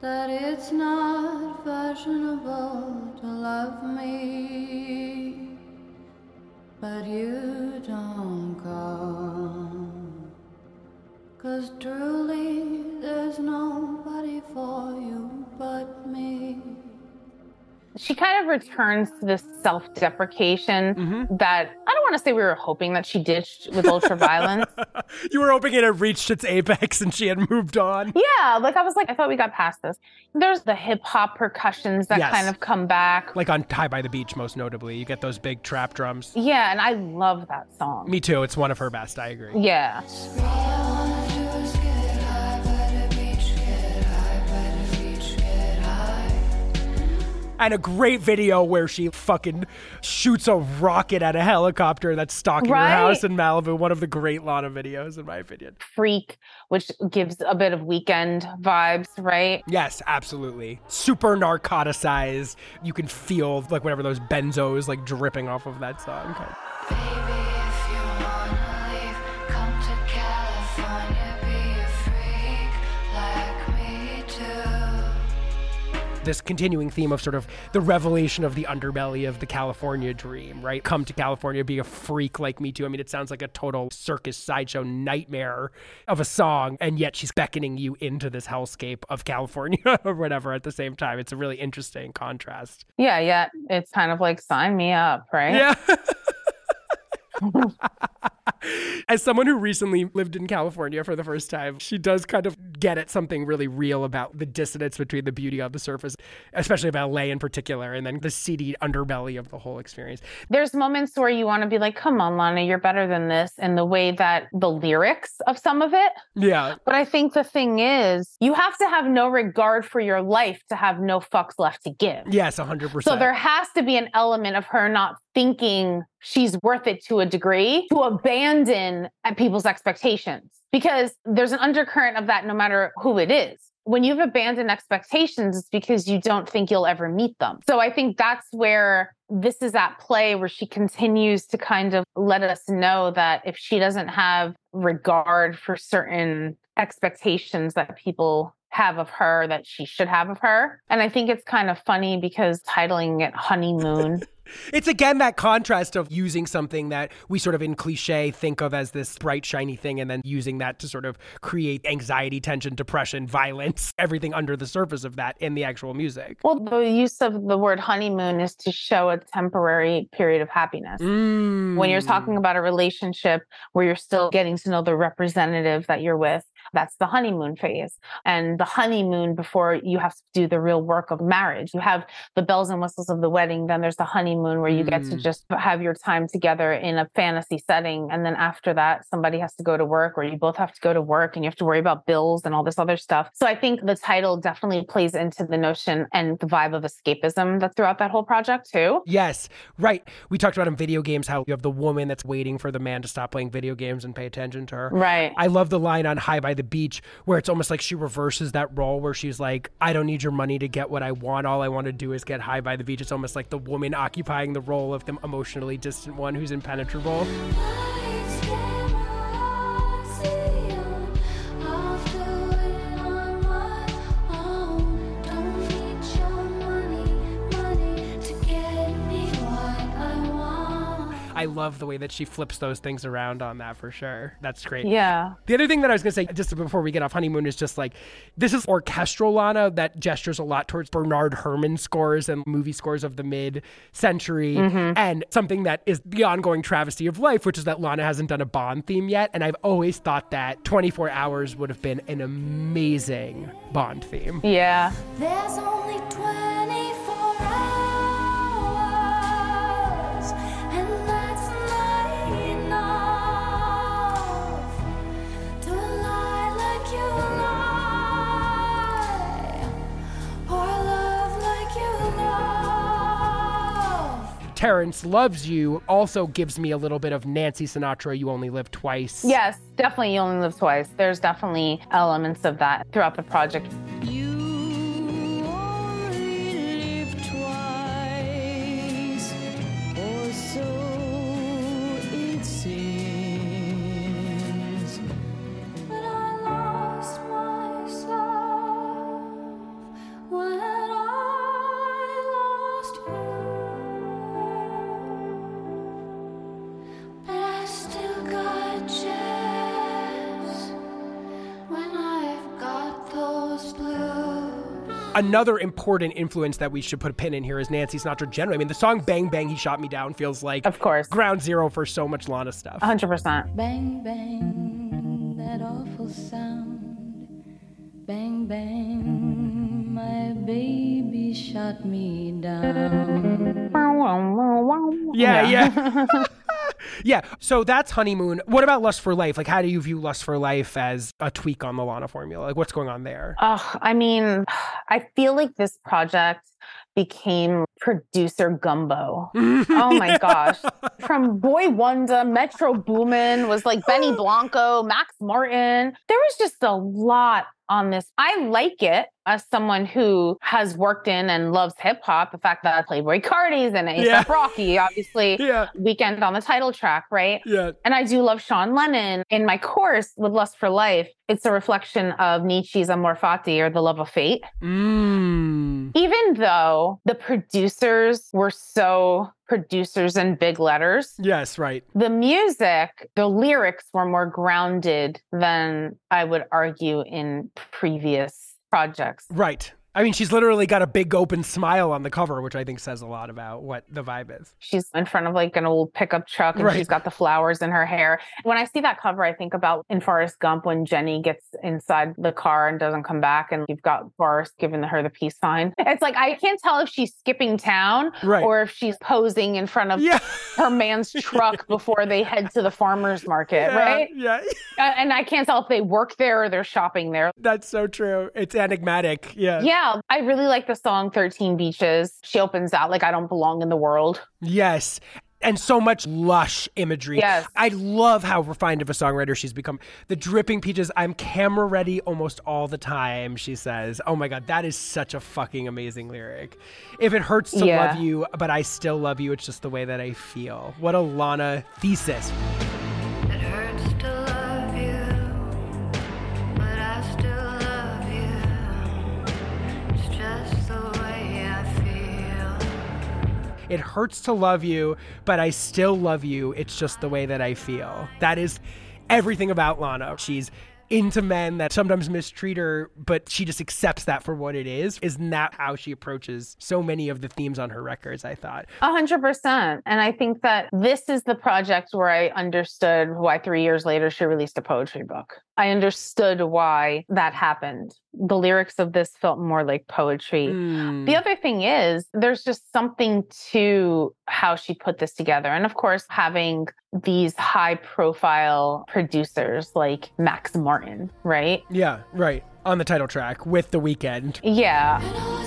that it's not fashionable to love me, but you don't come. Cause truly, there's nobody for you but me. She kind of returns to this self deprecation Mm-hmm. that I don't want to say we were hoping that she ditched with ultraviolence. you were hoping it had reached its apex and she had moved on. yeah, like I was like, I thought we got past this. There's the hip hop percussions that Yes. kind of come back. Like on High by the Beach, most notably. You get those big trap drums. Yeah, and I love that song. Me too. It's one of her best. I agree. Yeah. And a great video where she fucking shoots a rocket at a helicopter that's stalking her house in Malibu. One of the great Lana videos, in my opinion. Freak, which gives a bit of Weeknd vibes, right? Yes, absolutely. Super narcoticized. You can feel like whatever those benzos like dripping off of that song. Baby, This continuing theme of sort of the revelation of the underbelly of the California dream, right? Come to California, be a freak like me too. I mean, it sounds like a total circus sideshow nightmare of a song, and yet she's beckoning you into this hellscape of California or whatever at the same time. It's a really interesting contrast. Yeah, yeah. It's kind of like sign me up, right? Yeah. As someone who recently lived in California for the first time, she does kind of get at something really real about the dissonance between the beauty on the surface, especially of LA in particular, and then the seedy underbelly of the whole experience. There's moments where you want to be like, come on, Lana, you're better than this, in the way that the lyrics of some of it. Yeah. But I think the thing is, you have to have no regard for your life to have no fucks left to give. Yes, 100%. So there has to be an element of her not thinking she's worth it to a degree to abandon at people's expectations because there's an undercurrent of that no matter who it is. When you've abandoned expectations, it's because you don't think you'll ever meet them. So I think that's where this is at play, where she continues to kind of let us know that if she doesn't have regard for certain expectations that people have of her that she should have of her. And I think it's kind of funny because titling it honeymoon It's again that contrast of using something that we sort of in cliche think of as this bright, shiny thing, and then using that to sort of create anxiety, tension, depression, violence, everything under the surface of that in the actual music. Well, the use of the word honeymoon is to show a temporary period of happiness. Mm. When you're talking about a relationship where you're still getting to know the representative that you're with, that's the honeymoon phase. And the honeymoon before you have to do the real work of marriage. You have the bells and whistles of the wedding, then there's the honeymoon where you get to Mm. just have your time together in a fantasy setting. And then after that, somebody has to go to work or you both have to go to work and you have to worry about bills and all this other stuff. So I think the title definitely plays into the notion and the vibe of escapism that's throughout that whole project too. Yes, right. We talked about in video games how you have the woman that's waiting for the man to stop playing video games and pay attention to her. Right. I love the line on High by the Beach where it's almost like she reverses that role where she's like, I don't need your money to get what I want. All I want to do is get high by the beach. It's almost like the woman occupying the role of the emotionally distant one who's impenetrable. I love the way that she flips those things around on that for sure. That's great. Yeah. The other thing that I was going to say, just before we get off honeymoon, is just like this is orchestral Lana that gestures a lot towards Bernard Herrmann scores and movie scores of the mid century, mm-hmm. and something that is the ongoing travesty of life, which is that Lana hasn't done a Bond theme yet. And I've always thought that 24 Hours would have been an amazing Bond theme. Yeah. There's only 24 Terrence Loves You also gives me a little bit of Nancy Sinatra, You Only Live Twice. Yes, definitely. You only live twice. There's definitely elements of that throughout the project. You Another important influence that we should put a pin in here is Nancy Sinatra generally. I mean, the song Bang Bang He Shot Me Down feels like Of course. ground zero for so much Lana stuff. 100%. Bang, bang, that awful sound. Bang, bang, my baby shot me down. Yeah, yeah. yeah. So that's honeymoon. What about Lust for Life? Like, how do you view Lust for Life as a tweak on the Lana formula? Like, what's going on there? Ugh, I mean, I feel like this project became producer gumbo. Oh my gosh. From Boi-1da, Metro Boomin was like Benny Blanco, Max Martin. There was just a lot on this. I like it as someone who has worked in and loves hip hop. The fact that Playboi Carti's and ASAP Yeah. Rocky, obviously, Yeah. Weeknd on the title track, right? Yeah. And I do love Sean Lennon. In my course with Lust for Life, it's a reflection of Nietzsche's Amor Fati or the love of fate. Mm. Even though the producers were so producers in big letters, Yes, right. the music, the lyrics were more grounded than I would argue in previous projects. Right. I mean, she's literally got a big open smile on the cover, which I think says a lot about what the vibe is. She's in front of like an old pickup truck and Right. she's got the flowers in her hair. When I see that cover, I think about in Forrest Gump when Jenny gets inside the car and doesn't come back, and you've got Forrest giving her the peace sign. It's like I can't tell if she's skipping town Right. or if she's posing in front of Yeah. her man's truck before they head to the farmer's market, Yeah, right? Yeah. And I can't tell if they work there or they're shopping there. That's so true. It's enigmatic. Yeah. Yeah, I really like the song 13 Beaches. She opens out like I don't belong in the world. Yes. And so much lush imagery. Yes. I love how refined of a songwriter she's become. The dripping peaches, I'm camera ready almost all the time, she says. Oh my God, that is such a fucking amazing lyric. If it hurts to Yeah. love you, but I still love you, it's just the way that I feel. What a Lana thesis. It hurts to love you, but I still love you. It's just the way that I feel. That is everything about Lana. She's into men that sometimes mistreat her, but she just accepts that for what it is. Isn't that how she approaches so many of the themes on her records? I thought. A hundred percent. And I think that this is the project where I understood why three years later she released a poetry book. I understood why that happened. The lyrics of this felt more like poetry. Mm. The other thing is, there's just something to how she put this together. And of course, having these high profile producers like Max Martin, right? Yeah, right. On the title track with The Weeknd. Yeah.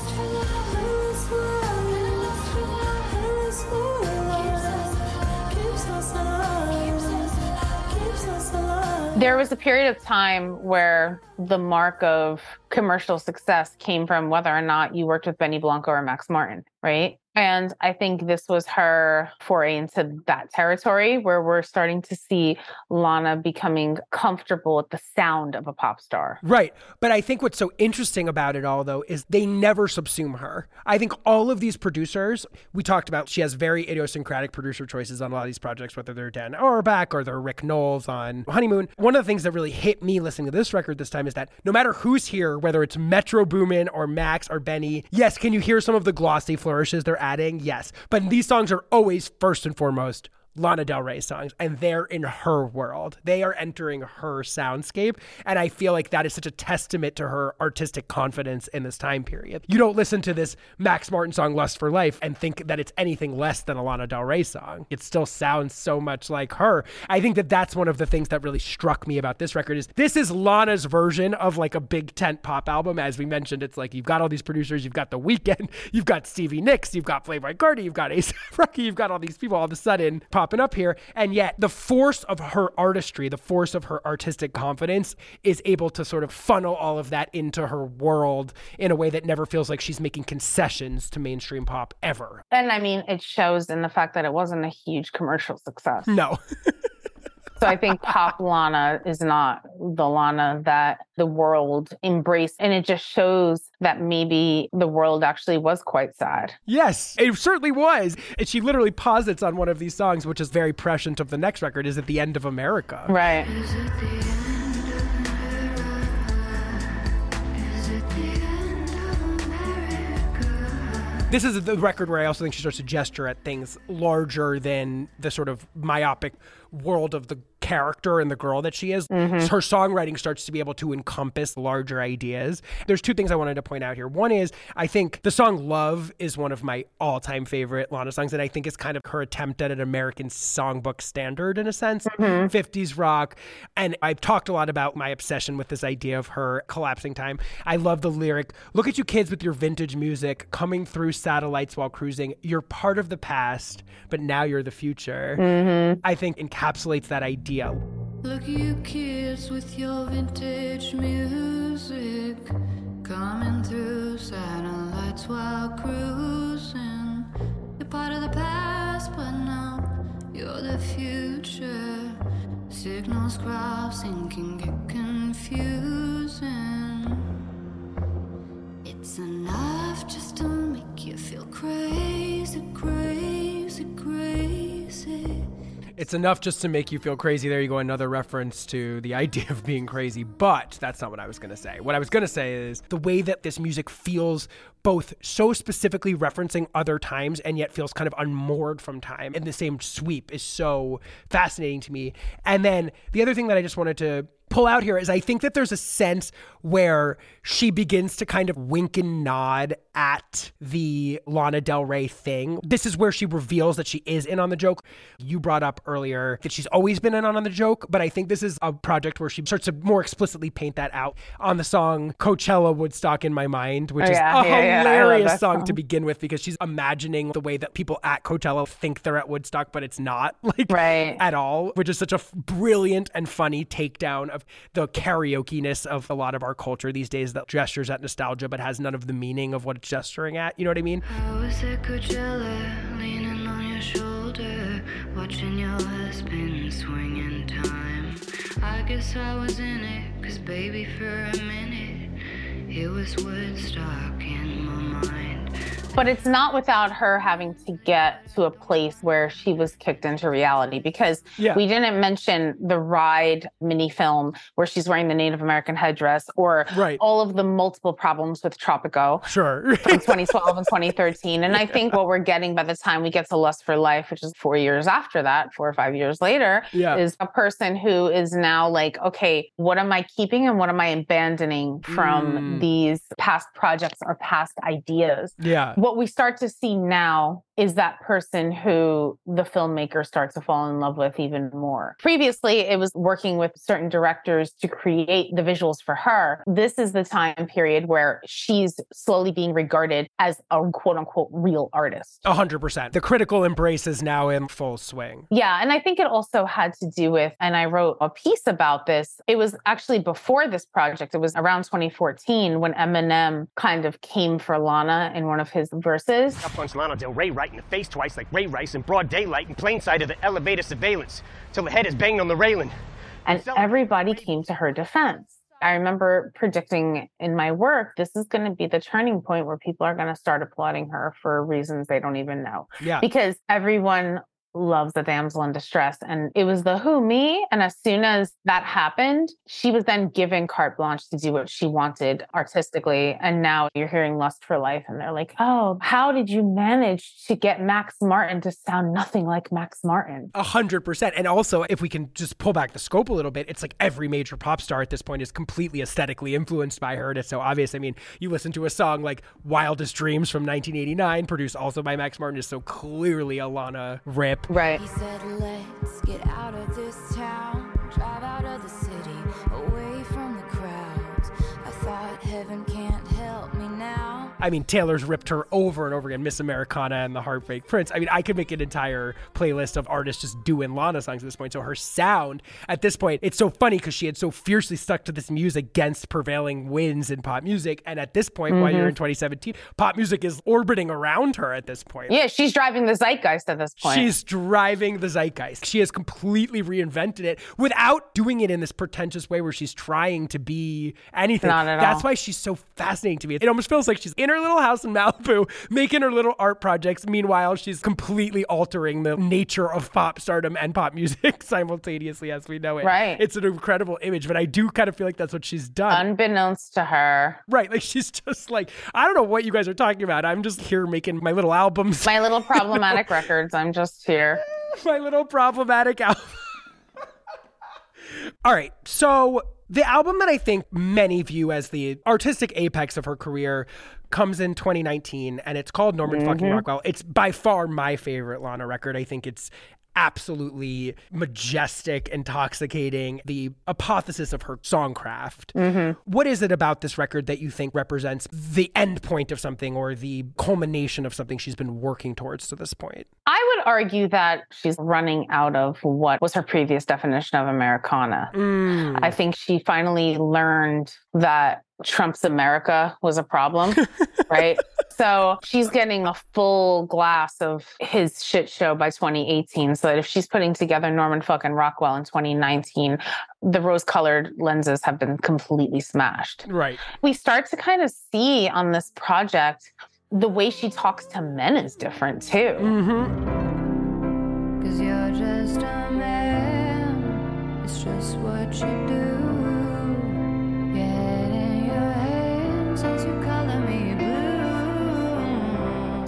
There was a period of time where the mark of commercial success came from whether or not you worked with Benny Blanco or Max Martin, right? And I think this was her foray into that territory where we're starting to see Lana becoming comfortable with the sound of a pop star. Right. But I think what's so interesting about it all, though, is they never subsume her. I think all of these producers, we talked about, she has very idiosyncratic producer choices on a lot of these projects, whether they're Dan Auerbach or they're Rick Nowels on Honeymoon. One of the things that really hit me listening to this record this time is that no matter who's here, whether it's Metro Boomin or Max or Benny, yes, can you hear some of the glossy flourishes they're adding? Yes. But these songs are always, first and foremost, Lana Del Rey songs, and they're in her world. They are entering her soundscape. And I feel like that is such a testament to her artistic confidence in this time period. You don't listen to this Max Martin song, Lust for Life, and think that it's anything less than a Lana Del Rey song. It still sounds so much like her. I think that that's one of the things that really struck me about this record is this is Lana's version of like a big tent pop album. As we mentioned, it's like you've got all these producers, you've got The Weeknd, you've got Stevie Nicks, you've got Playboi Carti, you've got Ace Rocky, you've got all these people all of a sudden popping up here. And yet the force of her artistry, the force of her artistic confidence is able to sort of funnel all of that into her world in a way that never feels like she's making concessions to mainstream pop ever. And I mean, it shows in the fact that it wasn't a huge commercial success. No. So I think Pop Lana is not the Lana that the world embraced. And it just shows that maybe the world actually was quite sad. Yes, it certainly was. And she literally posits on one of these songs, which is very prescient of the next record, is at the end of America. Right. Is it the end of America? Is it the end of America? This is the record where I also think she starts to gesture at things larger than the sort of myopic world of the character and the girl that she is. Mm-hmm. Her songwriting starts to be able to encompass larger ideas. There's two things I wanted to point out here. One is I think the song Love is one of my all time favorite Lana songs, and I think it's kind of her attempt at an American songbook standard in a sense, mm-hmm. 50s rock. And I've talked a lot about my obsession with this idea of her collapsing time. I love the lyric Look at you kids with your vintage music coming through satellites while cruising. You're part of the past, but now you're the future. Mm-hmm. I think encapsulates that idea. Look you kids with your vintage music coming through satellites while cruising. You're part of the past, but now you're the future. Signals crossing can get confusing. It's enough just to make you feel crazy, crazy, crazy. It's enough just to make you feel crazy. There you go, another reference to the idea of being crazy. But that's not what I was going to say. What I was going to say is the way that this music feels both so specifically referencing other times and yet feels kind of unmoored from time in the same sweep is so fascinating to me. And then the other thing that I just wanted to pull out here is I think that there's a sense where she begins to kind of wink and nod at the Lana Del Rey thing. This is where she reveals that she is in on the joke. You brought up earlier that she's always been in on the joke, but I think this is a project where she starts to more explicitly paint that out on the song Coachella Woodstock in My Mind, which Oh, is a yeah, yeah. Hilarious that song, song. to begin with because she's imagining the way that people at Coachella think they're at Woodstock, but it's not like Right. at all, which is such a brilliant and funny takedown of the karaoke-ness of a lot of our culture these days that gestures at nostalgia but has none of the meaning of what it's gesturing at. You know what I mean? I was at Coachella, leaning on your shoulder, watching your husband swing in time. I guess I was in it, cause baby, for a minute, it was Woodstock in my mind. But it's not without her having to get to a place where she was kicked into reality because Yeah. we didn't mention the ride mini film where she's wearing the Native American headdress or Right. all of the multiple problems with Tropico. Sure. in 2012 and 2013. And I think what we're getting by the time we get to Lust for Life, which is four years after that, four or five years later, Yeah. is a person who is now like, okay, what am I keeping and what am I abandoning from Mm. these past projects or past ideas? yeah. What we start to see now is that person who the filmmaker starts to fall in love with even more. Previously, it was working with certain directors to create the visuals for her. This is the time period where she's slowly being regarded as a quote unquote real artist. Hundred percent. The critical embrace is now in full swing. Yeah. And I think it also had to do with, and I wrote a piece about this. It was actually before this project, it was around 2014 when Eminem kind of came for Lana in one of his verses. Up punch Lana Del Rey right in the face twice like Ray Rice in broad daylight in plain sight of the elevator surveillance till the head is banged on the railing. and everybody came to her defense. I remember predicting in my work, this is going to be the turning point where people are going to start applauding her for reasons they don't even know. Yeah. Because everyone loves the damsel in distress. And it was the who, me. And as soon as that happened, she was then given carte blanche to do what she wanted artistically. And now you're hearing Lust for Life. And they're like, oh, how did you manage to get Max Martin to sound nothing like Max Martin? A hundred percent. And also, if we can just pull back the scope a little bit, it's like every major pop star at this point is completely aesthetically influenced by her. And it's so obvious. I mean, you listen to a song like Wildest Dreams from 1989, produced also by Max Martin, is so clearly a Lana rip. Right. He said, Let's get out of I mean, Taylor's ripped her over and over again, Miss Americana and the Heartbreak Prince. I mean, I could make an entire playlist of artists just doing Lana songs at this point. So her sound at this point, it's so funny because she had so fiercely stuck to this music against prevailing winds in pop music. And at this point, while you're in mm-hmm. 2017, pop music is orbiting around her at this point. Yeah, she's driving the zeitgeist at this point. She's driving the zeitgeist. She has completely reinvented it without doing it in this pretentious way where she's trying to be anything. Not at That's all. why she's so fascinating to me. It almost feels like she's in her little house in Malibu making her little art projects. Meanwhile, she's completely altering the nature of pop stardom and pop music simultaneously as we know it. Right. It's an incredible image, but I do kind of feel like that's what she's done. Unbeknownst to her, right. Like she's just like, I don't know what you guys are talking about. I'm just here making my little albums, my little problematic records, I'm just here. my little problematic album. All right. So the album that I think many view as the artistic apex of her career comes in 2019 and it's called Norman fucking mm-hmm. Rockwell. It's by far my favorite Lana record. I think it's absolutely majestic, intoxicating, the apotheosis of her songcraft. What is it about this record that you think represents the end point of something or the culmination of something she's been working towards to this point? I would argue that she's running out of what was her previous definition of Americana. Mm. I think she finally learned that Trump's America was a problem, right? So she's getting a full glass of his shit show by 2018. So that if she's putting together Norman fucking Rockwell in 2019, the rose colored lenses have been completely smashed. Right. We start to kind of see on this project the way she talks to men is different too. Mm-hmm. Cause you're just a man, It's just what you do.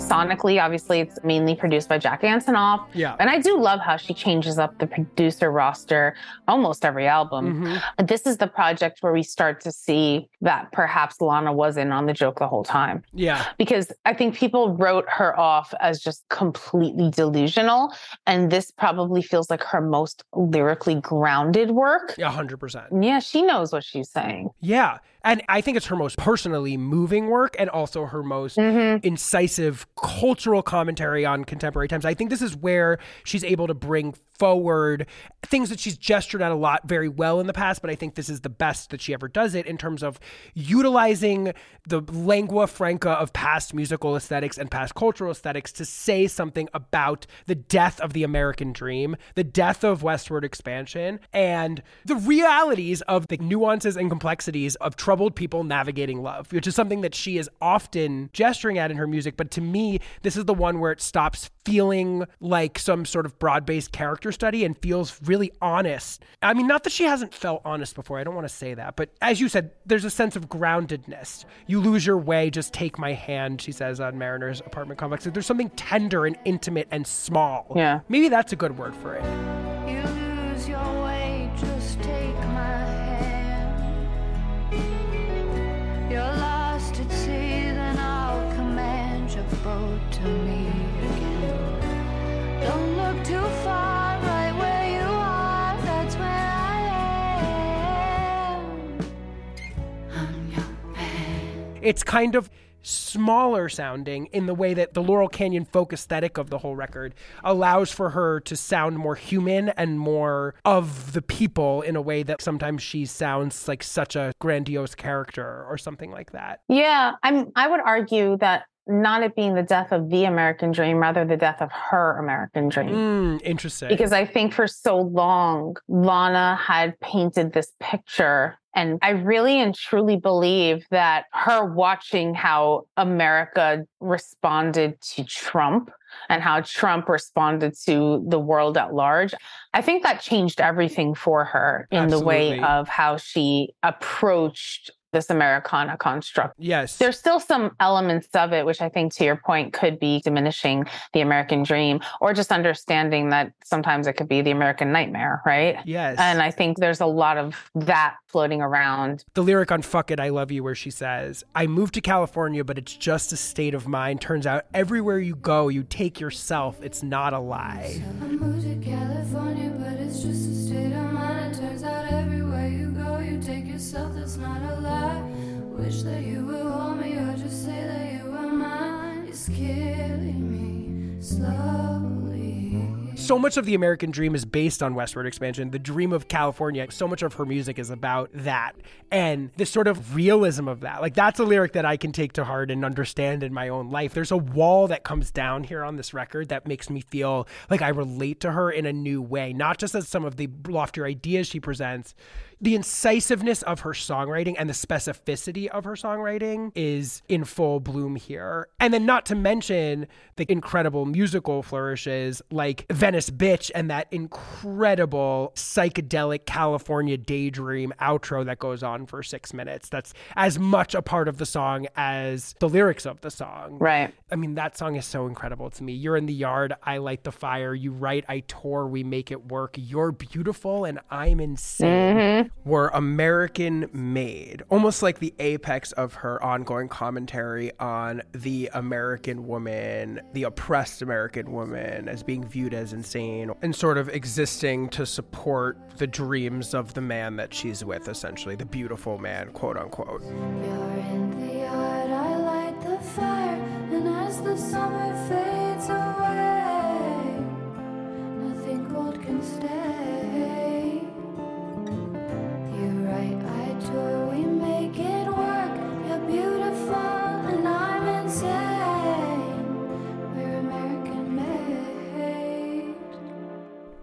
Sonically, obviously, it's mainly produced by Jack Antonoff. Yeah. And I do love how she changes up the producer roster almost every album. Mhm. This is the project where we start to see that perhaps Lana was in on the joke the whole time. Yeah. Because I think people wrote her off as just completely delusional. And this probably feels like her most lyrically grounded work. A hundred percent. Yeah, she knows what she's saying. Yeah. And I think it's her most personally moving work and also her most Mm-hmm. incisive cultural commentary on contemporary times. I think this is where she's able to bring forward things that she's gestured at a lot very well in the past, but I think this is the best that she ever does it in terms of utilizing the lingua franca of past musical aesthetics and past cultural aesthetics to say something about the death of the American dream, the death of westward expansion, and the realities of the nuances and complexities of troubled people navigating love, which is something that she is often gesturing at in her music. But to me, this is the one where it stops feeling like some sort of broad based character study and feels really honest. I mean, not that she hasn't felt honest before, I don't want to say that, but as you said, there's a sense of groundedness. You lose your way, just take my hand, she says on Mariner's apartment complex. There's something tender and intimate and small. Yeah. Maybe that's a good word for it. You lose your way, just take my hand. You're lost at sea, then I'll command your boat to me It's kind of smaller sounding in the way that the Laurel Canyon folk aesthetic of the whole record allows for her to sound more human and more of the people in a way that sometimes she sounds like such a grandiose character or something like that. Yeah, I'm I would argue that not it being the death of the American dream, rather the death of her American dream. Mm, interesting. Because I think for so long, Lana had painted this picture. And I really and truly believe that her watching how America responded to Trump and how Trump responded to the world at large, I think that changed everything for her in the way of how she approached this Americana construct. yes. There's still some elements of it, which I think, to your point, could be diminishing the American dream or just understanding that sometimes it could be the American nightmare, right? yes. And I think there's a lot of that floating around. the lyric on Fuck It, I Love You, where she says, I moved to California, but it's just a state of mind. Turns out everywhere you go, you take yourself. It's not a lie. I yourself. That's not a lie. Wish that you or just say that you were mine. It's killing me slowly. So much of the American dream is based on westward expansion. The dream of California, so much of her music is about that. And this sort of realism of that. Like, that's a lyric that I can take to heart and understand in my own life. There's a wall that comes down here on this record that makes me feel like I relate to her in a new way, not just as some of the loftier ideas she presents. The incisiveness of her songwriting and the specificity of her songwriting is in full bloom here. And then, not to mention the incredible musical flourishes like Venice Bitch and that incredible psychedelic California daydream outro that goes on for six minutes. That's as much a part of the song as the lyrics of the song. Right. I mean, that song is so incredible to me. You're in the yard, I light the fire. You write, I tour, we make it work. You're beautiful and I'm insane. Mm-hmm. Were American made, almost like the apex of her ongoing commentary on the American woman, the oppressed American woman, as being viewed as insane and sort of existing to support the dreams of the man that she's with, essentially, the beautiful man, quote unquote.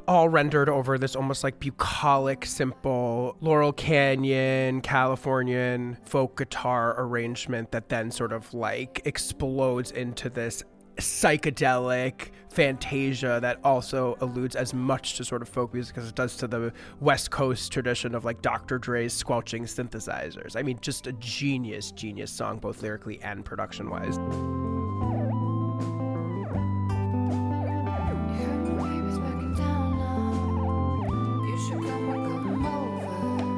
All rendered over this almost like bucolic, simple Laurel Canyon, Californian folk guitar arrangement that then sort of like explodes into this psychedelic fantasia that also alludes as much to sort of folk music as it does to the West Coast tradition of like Dr. Dre's squelching synthesizers. I mean, just a genius, genius song, both lyrically and production wise.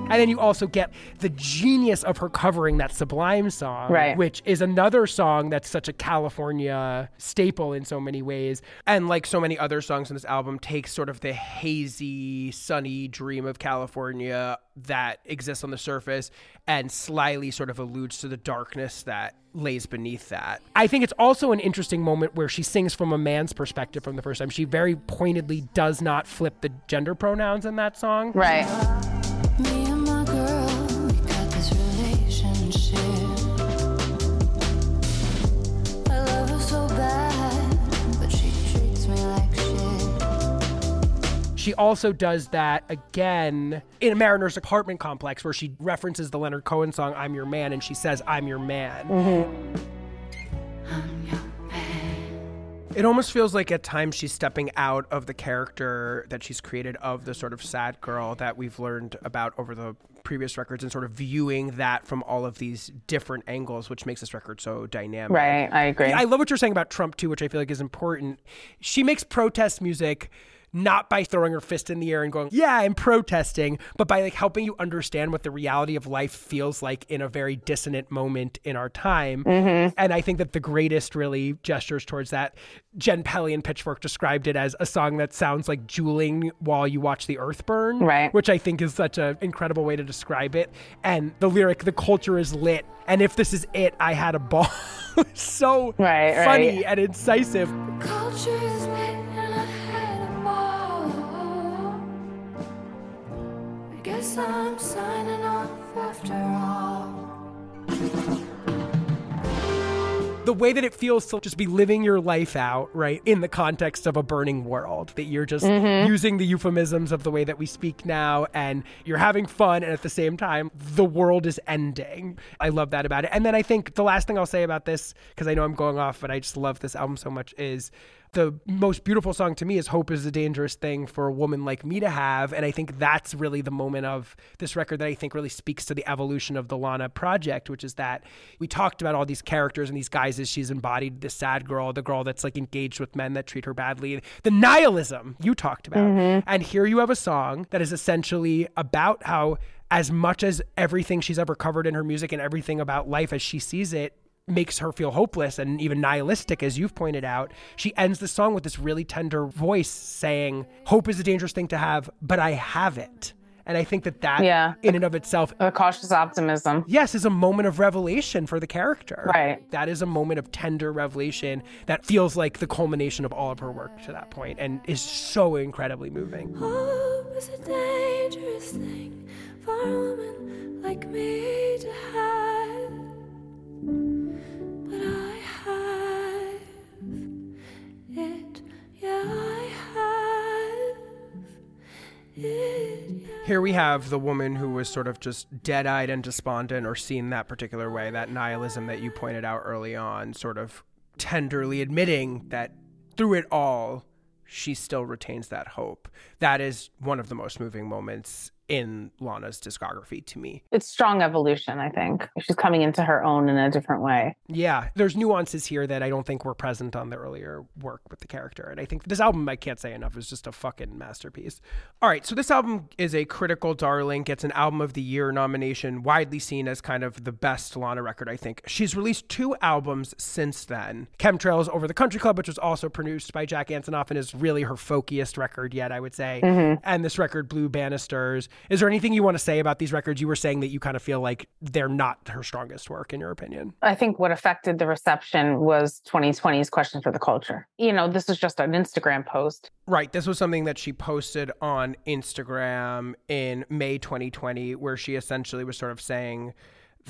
And then you also get the genius of her covering that Sublime song, Right. which is another song that's such a California staple in so many ways. And like so many other songs in this album, takes sort of the hazy, sunny dream of California that exists on the surface and slyly sort of alludes to the darkness that lays beneath that. I think it's also an interesting moment where she sings from a man's perspective from the first time. She very pointedly does not flip the gender pronouns in that song. Right. She also does that again in a Mariner's apartment complex where she references the Leonard Cohen song I'm Your Man and she says I'm Your Man. It almost feels like at times she's stepping out of the character that she's created of the sort of sad girl that we've learned about over the previous records and sort of viewing that from all of these different angles, which makes this record so dynamic. Right. I agree. I love what you're saying about Trump too, which I feel like is important. She makes protest music not by throwing her fist in the air and going, "Yeah, I'm protesting," but by like helping you understand what the reality of life feels like in a very dissonant moment in our time. Mm-hmm. And I think that the greatest really gestures towards that, Jenn Pelly and Pitchfork described it as a song that sounds like jeweling while you watch the earth burn, Right. Which I think is such an incredible way to describe it. And the lyric, "The culture is lit," and if this is it, I had a ball. so Right, funny right. and incisive. Culture is lit guess I'm signing off after all. The way that it feels to just be living your life out, right, in the context of a burning world, that you're just Mm-hmm. using the euphemisms of the way that we speak now and you're having fun, and at the same time, the world is ending. I love that about it. And then I think the last thing I'll say about this, because I know I'm going off, but I just love this album so much, is the most beautiful song to me is Hope is a Dangerous Thing for a woman like me to have. And I think that's really the moment of this record that I think really speaks to the evolution of the Lana project, which is that we talked about all these characters and these guys as she's embodied the sad girl, the girl that's like engaged with men that treat her badly, the nihilism you talked about. Mm-hmm. And here you have a song that is essentially about how, as much as everything she's ever covered in her music and everything about life as she sees it, makes her feel hopeless and even nihilistic, as you've pointed out, she ends the song with this really tender voice saying, Hope is a dangerous thing to have, but I have it. And I think that that, Yeah. in and of itself, a cautious optimism. yes, is a moment of revelation for the character. Right. That is a moment of tender revelation that feels like the culmination of all of her work to that point and is so incredibly moving. Hope is a dangerous thing for a woman like me to have. Here we have the woman who was sort of just dead eyed and despondent or seen that particular way, that nihilism that you pointed out early on, sort of tenderly admitting that through it all, she still retains that hope. That is one of the most moving moments in Lana's discography to me. It's strong evolution, I think. She's coming into her own in a different way. Yeah, there's nuances here that I don't think were present on the earlier work with the character. And I think this album, I can't say enough, is just a fucking masterpiece. All right, so this album is a critical darling, gets an Album of the Year nomination, widely seen as kind of the best Lana record, I think. She's released two albums since then Chemtrails Over the Country Club, which was also produced by Jack Antonoff and is really her folkiest record yet, I would say. Mm-hmm. And this record, Blue Banisters. Is there anything you want to say about these records? You were saying that you kind of feel like they're not her strongest work, in your opinion. I think what affected the reception was 2020's Question for the Culture. You know, this was just an Instagram post. Right. This was something that she posted on Instagram in May 2020, where she essentially was sort of saying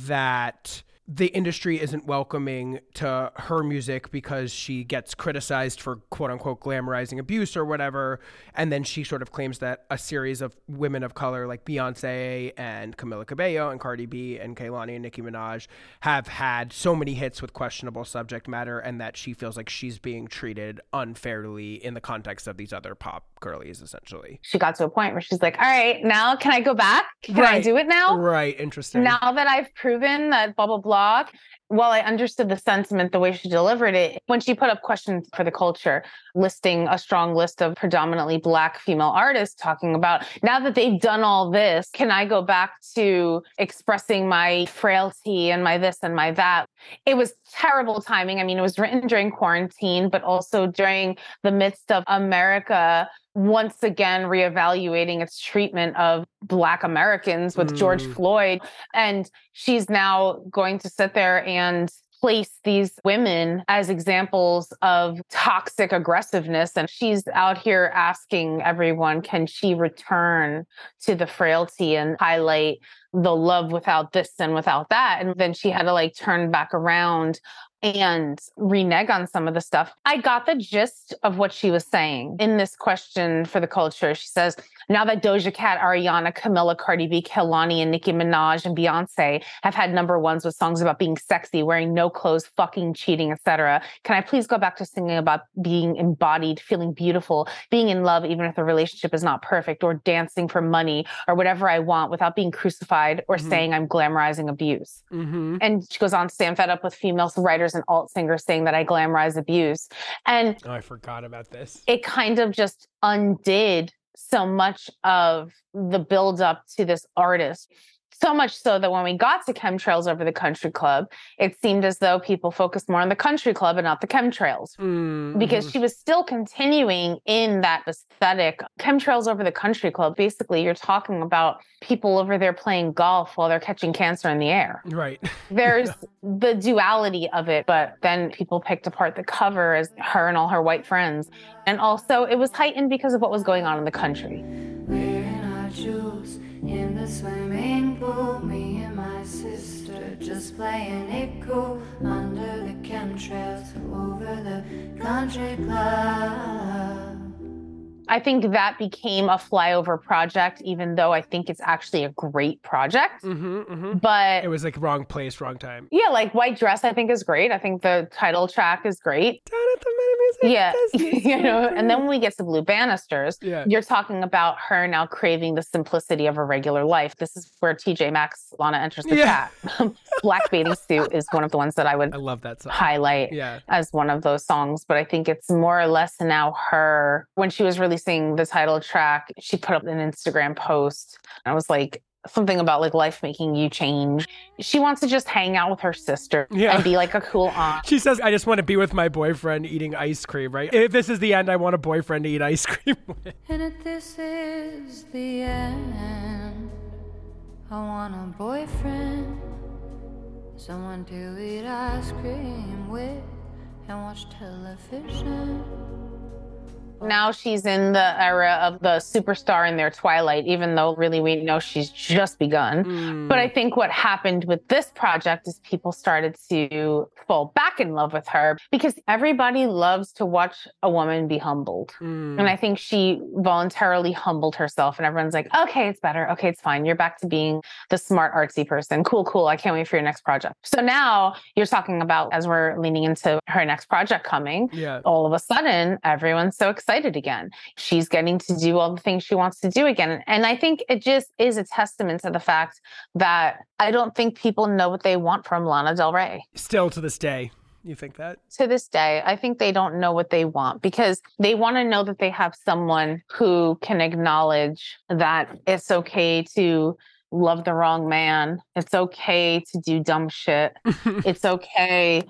that the industry isn't welcoming to her music because she gets criticized for quote unquote glamorizing abuse or whatever. And then she sort of claims that a series of women of color like Beyonce and Camila Cabello and Cardi B and Kehlani and Nicki Minaj have had so many hits with questionable subject matter and that she feels like she's being treated unfairly in the context of these other pop girlies, essentially. She got to a point where she's like, all right, now can I go back? Can I do it now? Right. Interesting. Now that I've proven that blah blah blah, while I understood the sentiment, the way she delivered it, when she put up questions for the culture, listing a strong list of predominantly black female artists, talking about now that they've done all this, can I go back to expressing my frailty and my this and my that? It was terrible timing. I mean, it was written during quarantine, but also during the midst of America once again reevaluating its treatment of Black Americans with George Mm. Floyd. And she's now going to sit there and place these women as examples of toxic aggressiveness. And she's out here asking everyone, can she return to the frailty and highlight the love without this and without that? And then she had to like turn back around and renege on some of the stuff. I got the gist of what she was saying in this question for the culture. She says, now that Doja Cat, Ariana, Camila, Cardi B, Kehlani, and Nicki Minaj and Beyonce have had number ones with songs about being sexy, wearing no clothes, fucking cheating, etc. Can I please go back to singing about being embodied, feeling beautiful, being in love, even if the relationship is not perfect, or dancing for money or whatever I want without being crucified or Mhm. saying I'm glamorizing abuse? mm-hmm. And she goes on to say, I'm fed up with female writers and alt singers saying that I glamorize abuse. And Oh, I forgot about this. it kind of just undid so much of the build up to this artist. So much so that when we got to chemtrails over the country club, it seemed as though people focused more on the country club and not the chemtrails Mm, because mhm. she was still continuing in that aesthetic. Chemtrails over the country club, basically, you're talking about people over there playing golf while they're catching cancer in the air right. there's the duality of it, but then people picked apart the cover as her and all her white friends. And also, it was heightened because of what was going on in the country. In the swimming pool. Me and my sister just playing it cool under the chemtrails over the country club. I think that became a flyover project, even though I think it's actually a great project. hmm hmm But It was like wrong place, wrong time. yeah, like White Dress, I think is great. I think the title track is great. Down at the Meta Music Yeah, you know, and then when we get to Blue Banisters, Yeah. you're talking about her now craving the simplicity of a regular life. This is where TJ Maxx Lana enters the Yeah. chat. Black bathing suit is one of the ones that I would I love that song. highlight Yeah. as one of those songs, but I think it's more or less now her. When she was releasing the title track, she put up an Instagram post. And I was like, something about like life making you change. She wants to just hang out with her sister Yeah. and be like a cool aunt. She says, I just want to be with my boyfriend eating ice cream, right? If this is the end, I want a boyfriend to eat ice cream with. And if this is the end, I want a boyfriend, someone to eat ice cream with and watch television. Now she's in the era of the superstar in their twilight, even though really we know she's just begun. Mm. But I think what happened with this project is people started to fall back in love with her because everybody loves to watch a woman be humbled. Mm. And I think she voluntarily humbled herself, and everyone's like, okay, it's better. Okay, it's fine. You're back to being the smart, artsy person. Cool, cool. I can't wait for your next project. So now you're talking about, as we're leaning into her next project coming, yeah. all of a sudden everyone's so excited again. She's getting to do all the things she wants to do again. And I think it just is a testament to the fact that I don't think people know what they want from Lana Del Rey. Still to this day. You think that? To this day, I think they don't know what they want because they want to know that they have someone who can acknowledge that it's okay to love the wrong man. It's okay to do dumb shit. it's okay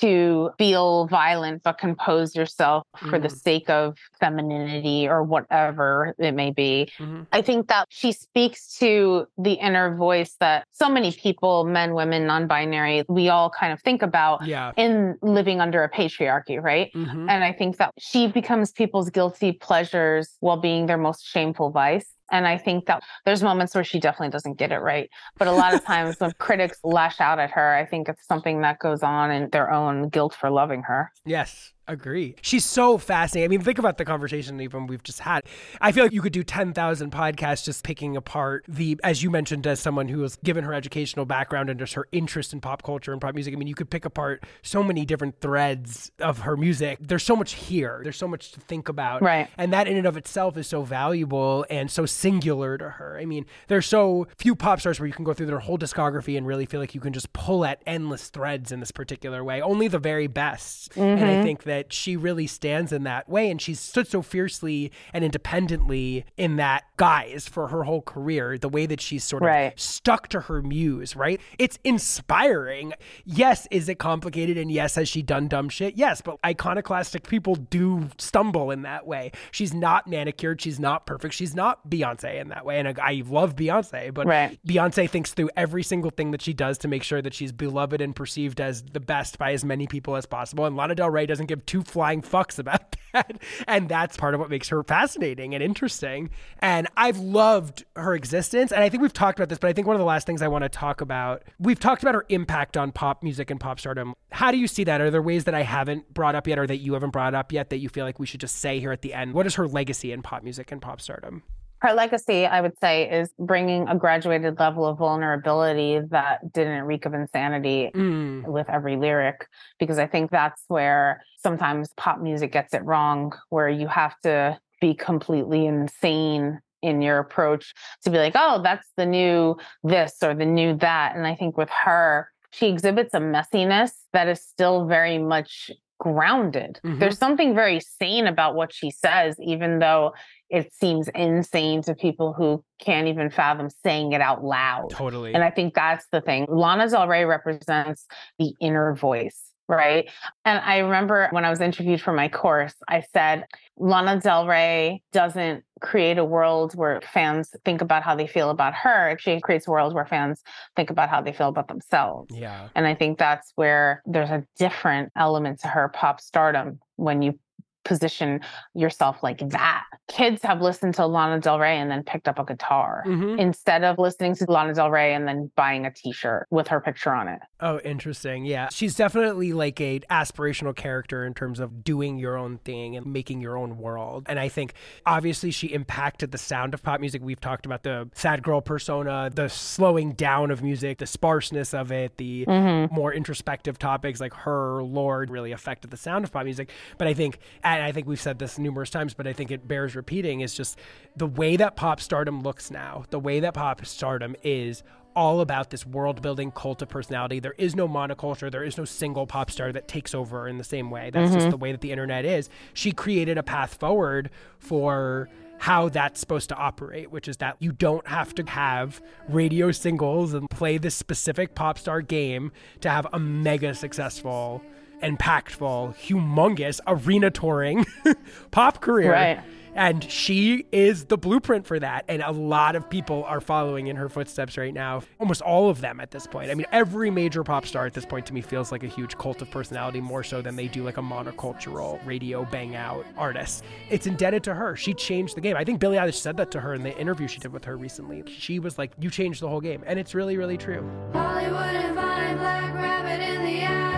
to feel violent but compose yourself for the Mhm. sake of femininity or whatever it may be. Mhm. I think that she speaks to the inner voice that so many people, men, women, non binary, we all kind of think about Yeah. in living under a patriarchy, right? hmm And I think that she becomes people's guilty pleasures while being their most shameful vice. And I think that there's moments where she definitely doesn't get it right. But a lot of times when critics lash out at her, I think it's something that goes on in their own guilt for loving her. Yes. Agree. She's so fascinating. I mean, think about the conversation even we've just had. I feel like you could do 10,000 podcasts just picking apart the, as you mentioned, as someone who has given her educational background and just her interest in pop culture and pop music. I mean, you could pick apart so many different threads of her music. There's so much here. There's so much to think about. Right. And that in and of itself is so valuable and so singular to her. I mean, there's so few pop stars where you can go through their whole discography and really feel like you can just pull at endless threads in this particular way. Only the very best. And I mm-hmm. think that she really stands in that way. And she's stood so fiercely and independently in that guise for her whole career, the way that she's sort of Right. stuck to her muse, right? It's inspiring. Yes, is it complicated? And yes, has she done dumb shit? Yes, but iconoclastic people do stumble in that way. She's not manicured. She's not perfect. She's not Beyonce in that way. And I, I love Beyonce, but Right. Beyonce thinks through every single thing that she does to make sure that she's beloved and perceived as the best by as many people as possible. And Lana Del Rey doesn't give two flying fucks about that. And that's part of what makes her fascinating and interesting. And I've loved her existence. And I think we've talked about this, but I think one of the last things I want to talk about, we've talked about her impact on pop music and pop stardom. How do you see that? Are there ways that I haven't brought up yet or that you haven't brought up yet that you feel like we should just say here at the end? What is her legacy in pop music and pop stardom? Her legacy, I would say, is bringing a graduated level of vulnerability that didn't reek of insanity Mm. with every lyric, because I think that's where sometimes pop music gets it wrong, where you have to be completely insane in your approach to be like, oh, that's the new this or the new that. And I think with her, she exhibits a messiness that is still very much grounded. Mhm. There's something very sane about what she says, even though it seems insane to people who can't even fathom saying it out loud. Totally. And I think that's the thing. Lana Del Rey represents the inner voice, right? And I remember when I was interviewed for my course, I said, Lana Del Rey doesn't create a world where fans think about how they feel about her. She creates a world where fans think about how they feel about themselves. yeah. And I think that's where there's a different element to her pop stardom when you position yourself like that. Kids have listened to Lana Del Rey and then picked up a guitar Mhm. instead of listening to Lana Del Rey and then buying a t-shirt with her picture on it. Oh, interesting. Yeah. She's definitely like a aspirational character in terms of doing your own thing and making your own world. And I think obviously she impacted the sound of pop music. We've talked about the sad girl persona, the slowing down of music, the sparseness of it, the more introspective topics like her, Lorde really affected the sound of pop music. But I think and I think we've said this numerous times, but I think it bears repeating is just the way that pop stardom looks now, the way that pop stardom is all about this world building cult of personality. There is no monoculture. There is no single pop star that takes over in the same way. That's just mm-hmm. the way that the internet is. She created a path forward for how that's supposed to operate, which is that you don't have to have radio singles and play this specific pop star game to have a mega successful, impactful, humongous arena touring pop career. Right. And she is the blueprint for that. And a lot of people are following in her footsteps right now. Almost all of them at this point. I mean, every major pop star at this point to me feels like a huge cult of personality more so than they do like a monocultural radio bang out artist. It's indebted to her. She changed the game. I think Billie Eilish said that to her in the interview she did with her recently. She was like, You changed the whole game. And it's really, really true. Hollywood and Vine, Black Rabbit in the alley.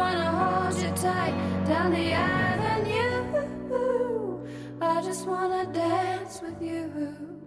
I just wanna hold you tight down the avenue. I just wanna dance with you.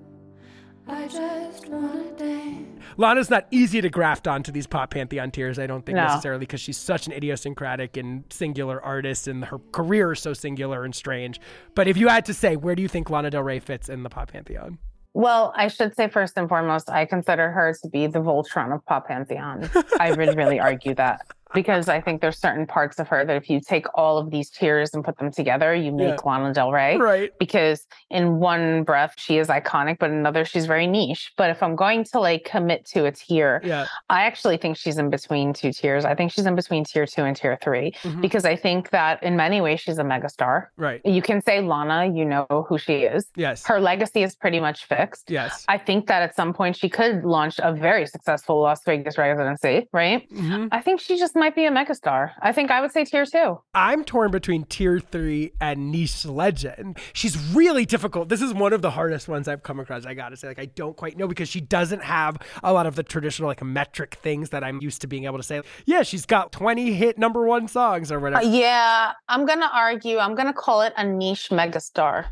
I just wanna dance. Lana's not easy to graft onto these pop pantheon tiers, I don't think No. necessarily, because she's such an idiosyncratic and singular artist, and her career is so singular and strange. But if you had to say, where do you think Lana Del Rey fits in the pop pantheon? Well, I should say first and foremost, I consider her to be the Voltron of pop pantheon. I would really argue that because I think there's certain parts of her that if you take all of these tiers and put them together, you make Yeah. Lana Del Rey. Right. Because in one breath she is iconic, but in another she's very niche. But if I'm going to like commit to a tier, Yeah. I actually think she's in between two tiers. I think she's in between tier two and tier 3 Mhm. because I think that in many ways she's a megastar. Right. You can say Lana, you know who she is. Yes. Her legacy is pretty much fixed. yes. I think that at some point she could launch a very successful Las Vegas residency, right? Mhm. I think she just might be a megastar. I think I would say tier two. I'm torn between tier three and niche legend. She's really difficult. This is one of the hardest ones I've come across. I gotta say, like, I don't quite know because she doesn't have a lot of the traditional, like, metric things that I'm used to being able to say. Yeah, she's got 20 hit number one songs or whatever. Uh, yeah, I'm gonna argue. I'm gonna call it a niche megastar.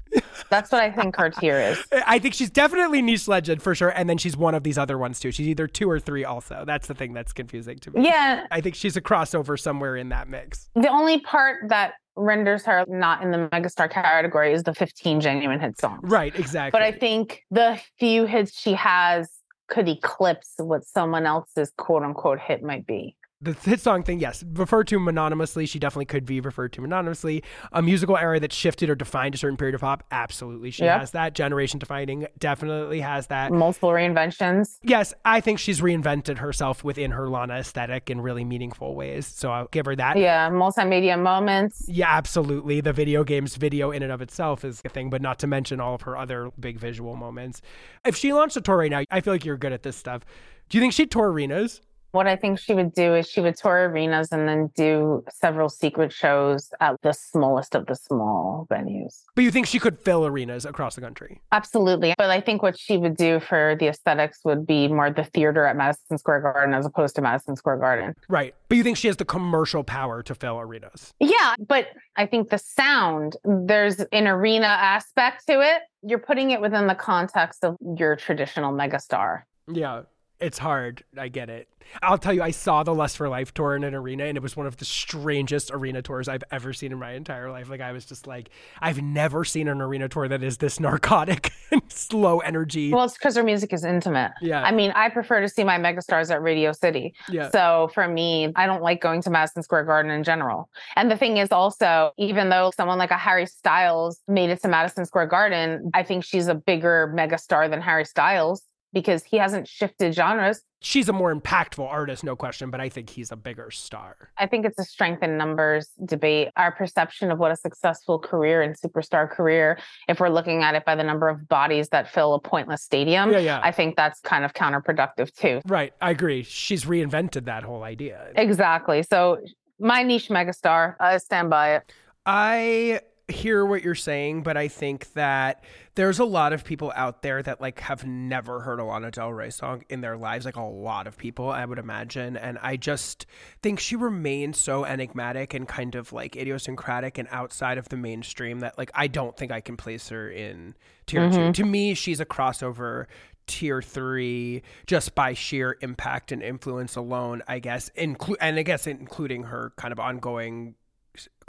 That's what I think her tier is. I think she's definitely niche legend for sure. And then she's one of these other ones too. She's either two or three also. That's the thing that's confusing to me. Yeah, I think she's a crossover somewhere in that mix. the only part that renders her not in the megastar category is the 15 genuine hit songs. Right, exactly. But I think the few hits she has could eclipse what someone else's quote unquote hit might be. The hit song thing, yes, referred to anonymously. She definitely could be referred to anonymously. A musical era that shifted or defined a certain period of pop, absolutely, she has that. Generation defining, definitely has that. Multiple reinventions. Yes, I think she's reinvented herself within her Lana aesthetic in really meaningful ways. So I'll give her that. Yeah, multimedia moments. Yeah, absolutely. The video games video in and of itself is a thing, but not to mention all of her other big visual moments. If she launched a tour right now, I feel like you're good at this stuff. Do you think she'd tour arenas? What I think she would do is she would tour arenas and then do several secret shows at the smallest of the small venues. But you think she could fill arenas across the country? Absolutely. But I think what she would do for the aesthetics would be more the theater at Madison Square Garden as opposed to Madison Square Garden. Right. But you think she has the commercial power to fill arenas? Yeah, but I think the sound, there's an arena aspect to it. You're putting it within the context of your traditional megastar. Yeah. It's hard. I get it. I'll tell you, I saw the Lust for Life tour in an arena, and it was one of the strangest arena tours I've ever seen in my entire life. Like, I was just like, I've never seen an arena tour that is this narcotic and slow energy. Well, it's because their music is intimate. Yeah. I mean, I prefer to see my megastars at Radio City. yeah. So for me, I don't like going to Madison Square Garden in general. And the thing is also, even though someone like a Harry Styles made it to Madison Square Garden, I think she's a bigger megastar than Harry Styles because he hasn't shifted genres. She's a more impactful artist, no question, but I think he's a bigger star. I think it's a strength in numbers debate. Our perception of what a successful career and superstar career, if we're looking at it by the number of bodies that fill a pointless stadium, Yeah, yeah. I think that's kind of counterproductive too. Right. I agree. She's reinvented that whole idea. Exactly. So my niche megastar, I stand by it. I hear what you're saying, but I think that there's a lot of people out there that like have never heard a Lana Del Rey song in their lives, like a lot of people, I would imagine. And I just think she remains so enigmatic and kind of like idiosyncratic and outside of the mainstream that like I don't think I can place her in tier two. Mm-hmm. To me, she's a crossover tier three just by sheer impact and influence alone, I guess. Inclu- and I guess including her kind of ongoing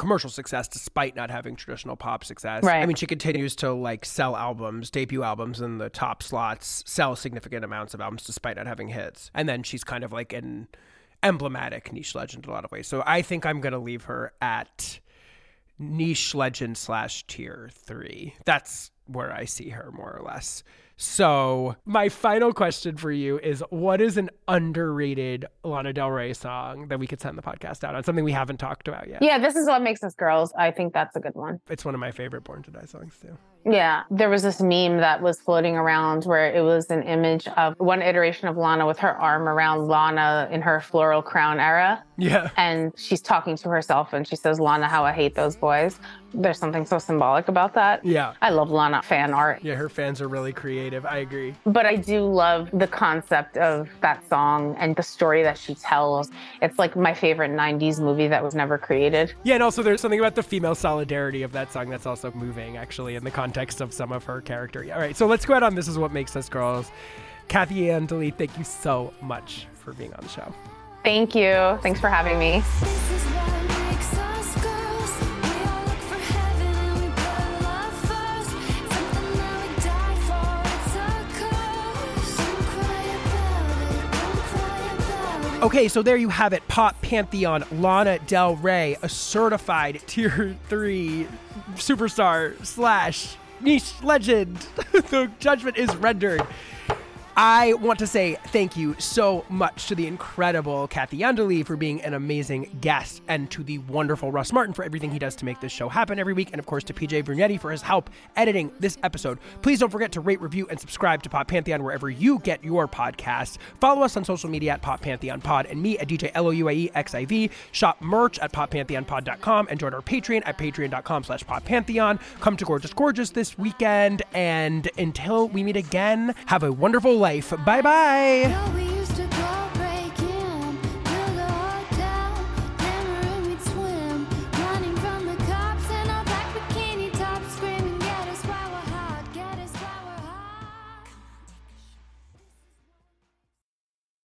commercial success despite not having traditional pop success. Right. I mean, she continues to like sell albums, debut albums in the top slots, sell significant amounts of albums despite not having hits. And then she's kind of like an emblematic niche legend in a lot of ways. So I think I'm going to leave her at niche legend slash tier three. That's where I see her more or less. So my final question for you is what is an underrated Lana Del Rey song that we could send the podcast out on? Something we haven't talked about yet. Yeah, this is what makes us girls. I think that's a good one. It's one of my favorite Born to Die songs too. Yeah, there was this meme that was floating around where it was an image of one iteration of Lana with her arm around Lana in her floral crown era. Yeah. And she's talking to herself and she says, Lana, how I hate those boys. There's something so symbolic about that. Yeah. I love Lana fan art. Yeah, her fans are really creative. I agree. But I do love the concept of that song and the story that she tells. It's like my favorite 90s movie that was never created. Yeah, and also there's something about the female solidarity of that song that's also moving, actually, in the context of some of her character. All right, so let's go out on This Is What Makes Us Girls. Kathy Iandoli, thank you so much for being on the show. Thank you. Thanks for having me. This is what makes us girls. We all look for heaven and we put love first. Something that we die for. It's a curse. Don't cry about it. Don't cry about it. Okay, so there you have it. Pop Pantheon, Lana Del Rey, a certified tier three superstar slash niche legend. the judgment is rendered. I want to say thank you so much to the incredible Kathy Iandoli for being an amazing guest, and to the wonderful Russ Martin for everything he does to make this show happen every week, and of course to PJ Brunetti for his help editing this episode. Please don't forget to rate, review, and subscribe to Pop Pantheon wherever you get your podcasts. Follow us on social media at Pop Pantheon Pod and me at DJ L-O-U-I-E X-I-V. Shop merch at poppantheonpod.com and join our Patreon at patreon.com slash poppantheon. Come to Gorgeous Gorgeous this weekend, and until we meet again, have a wonderful life. Bye bye. Be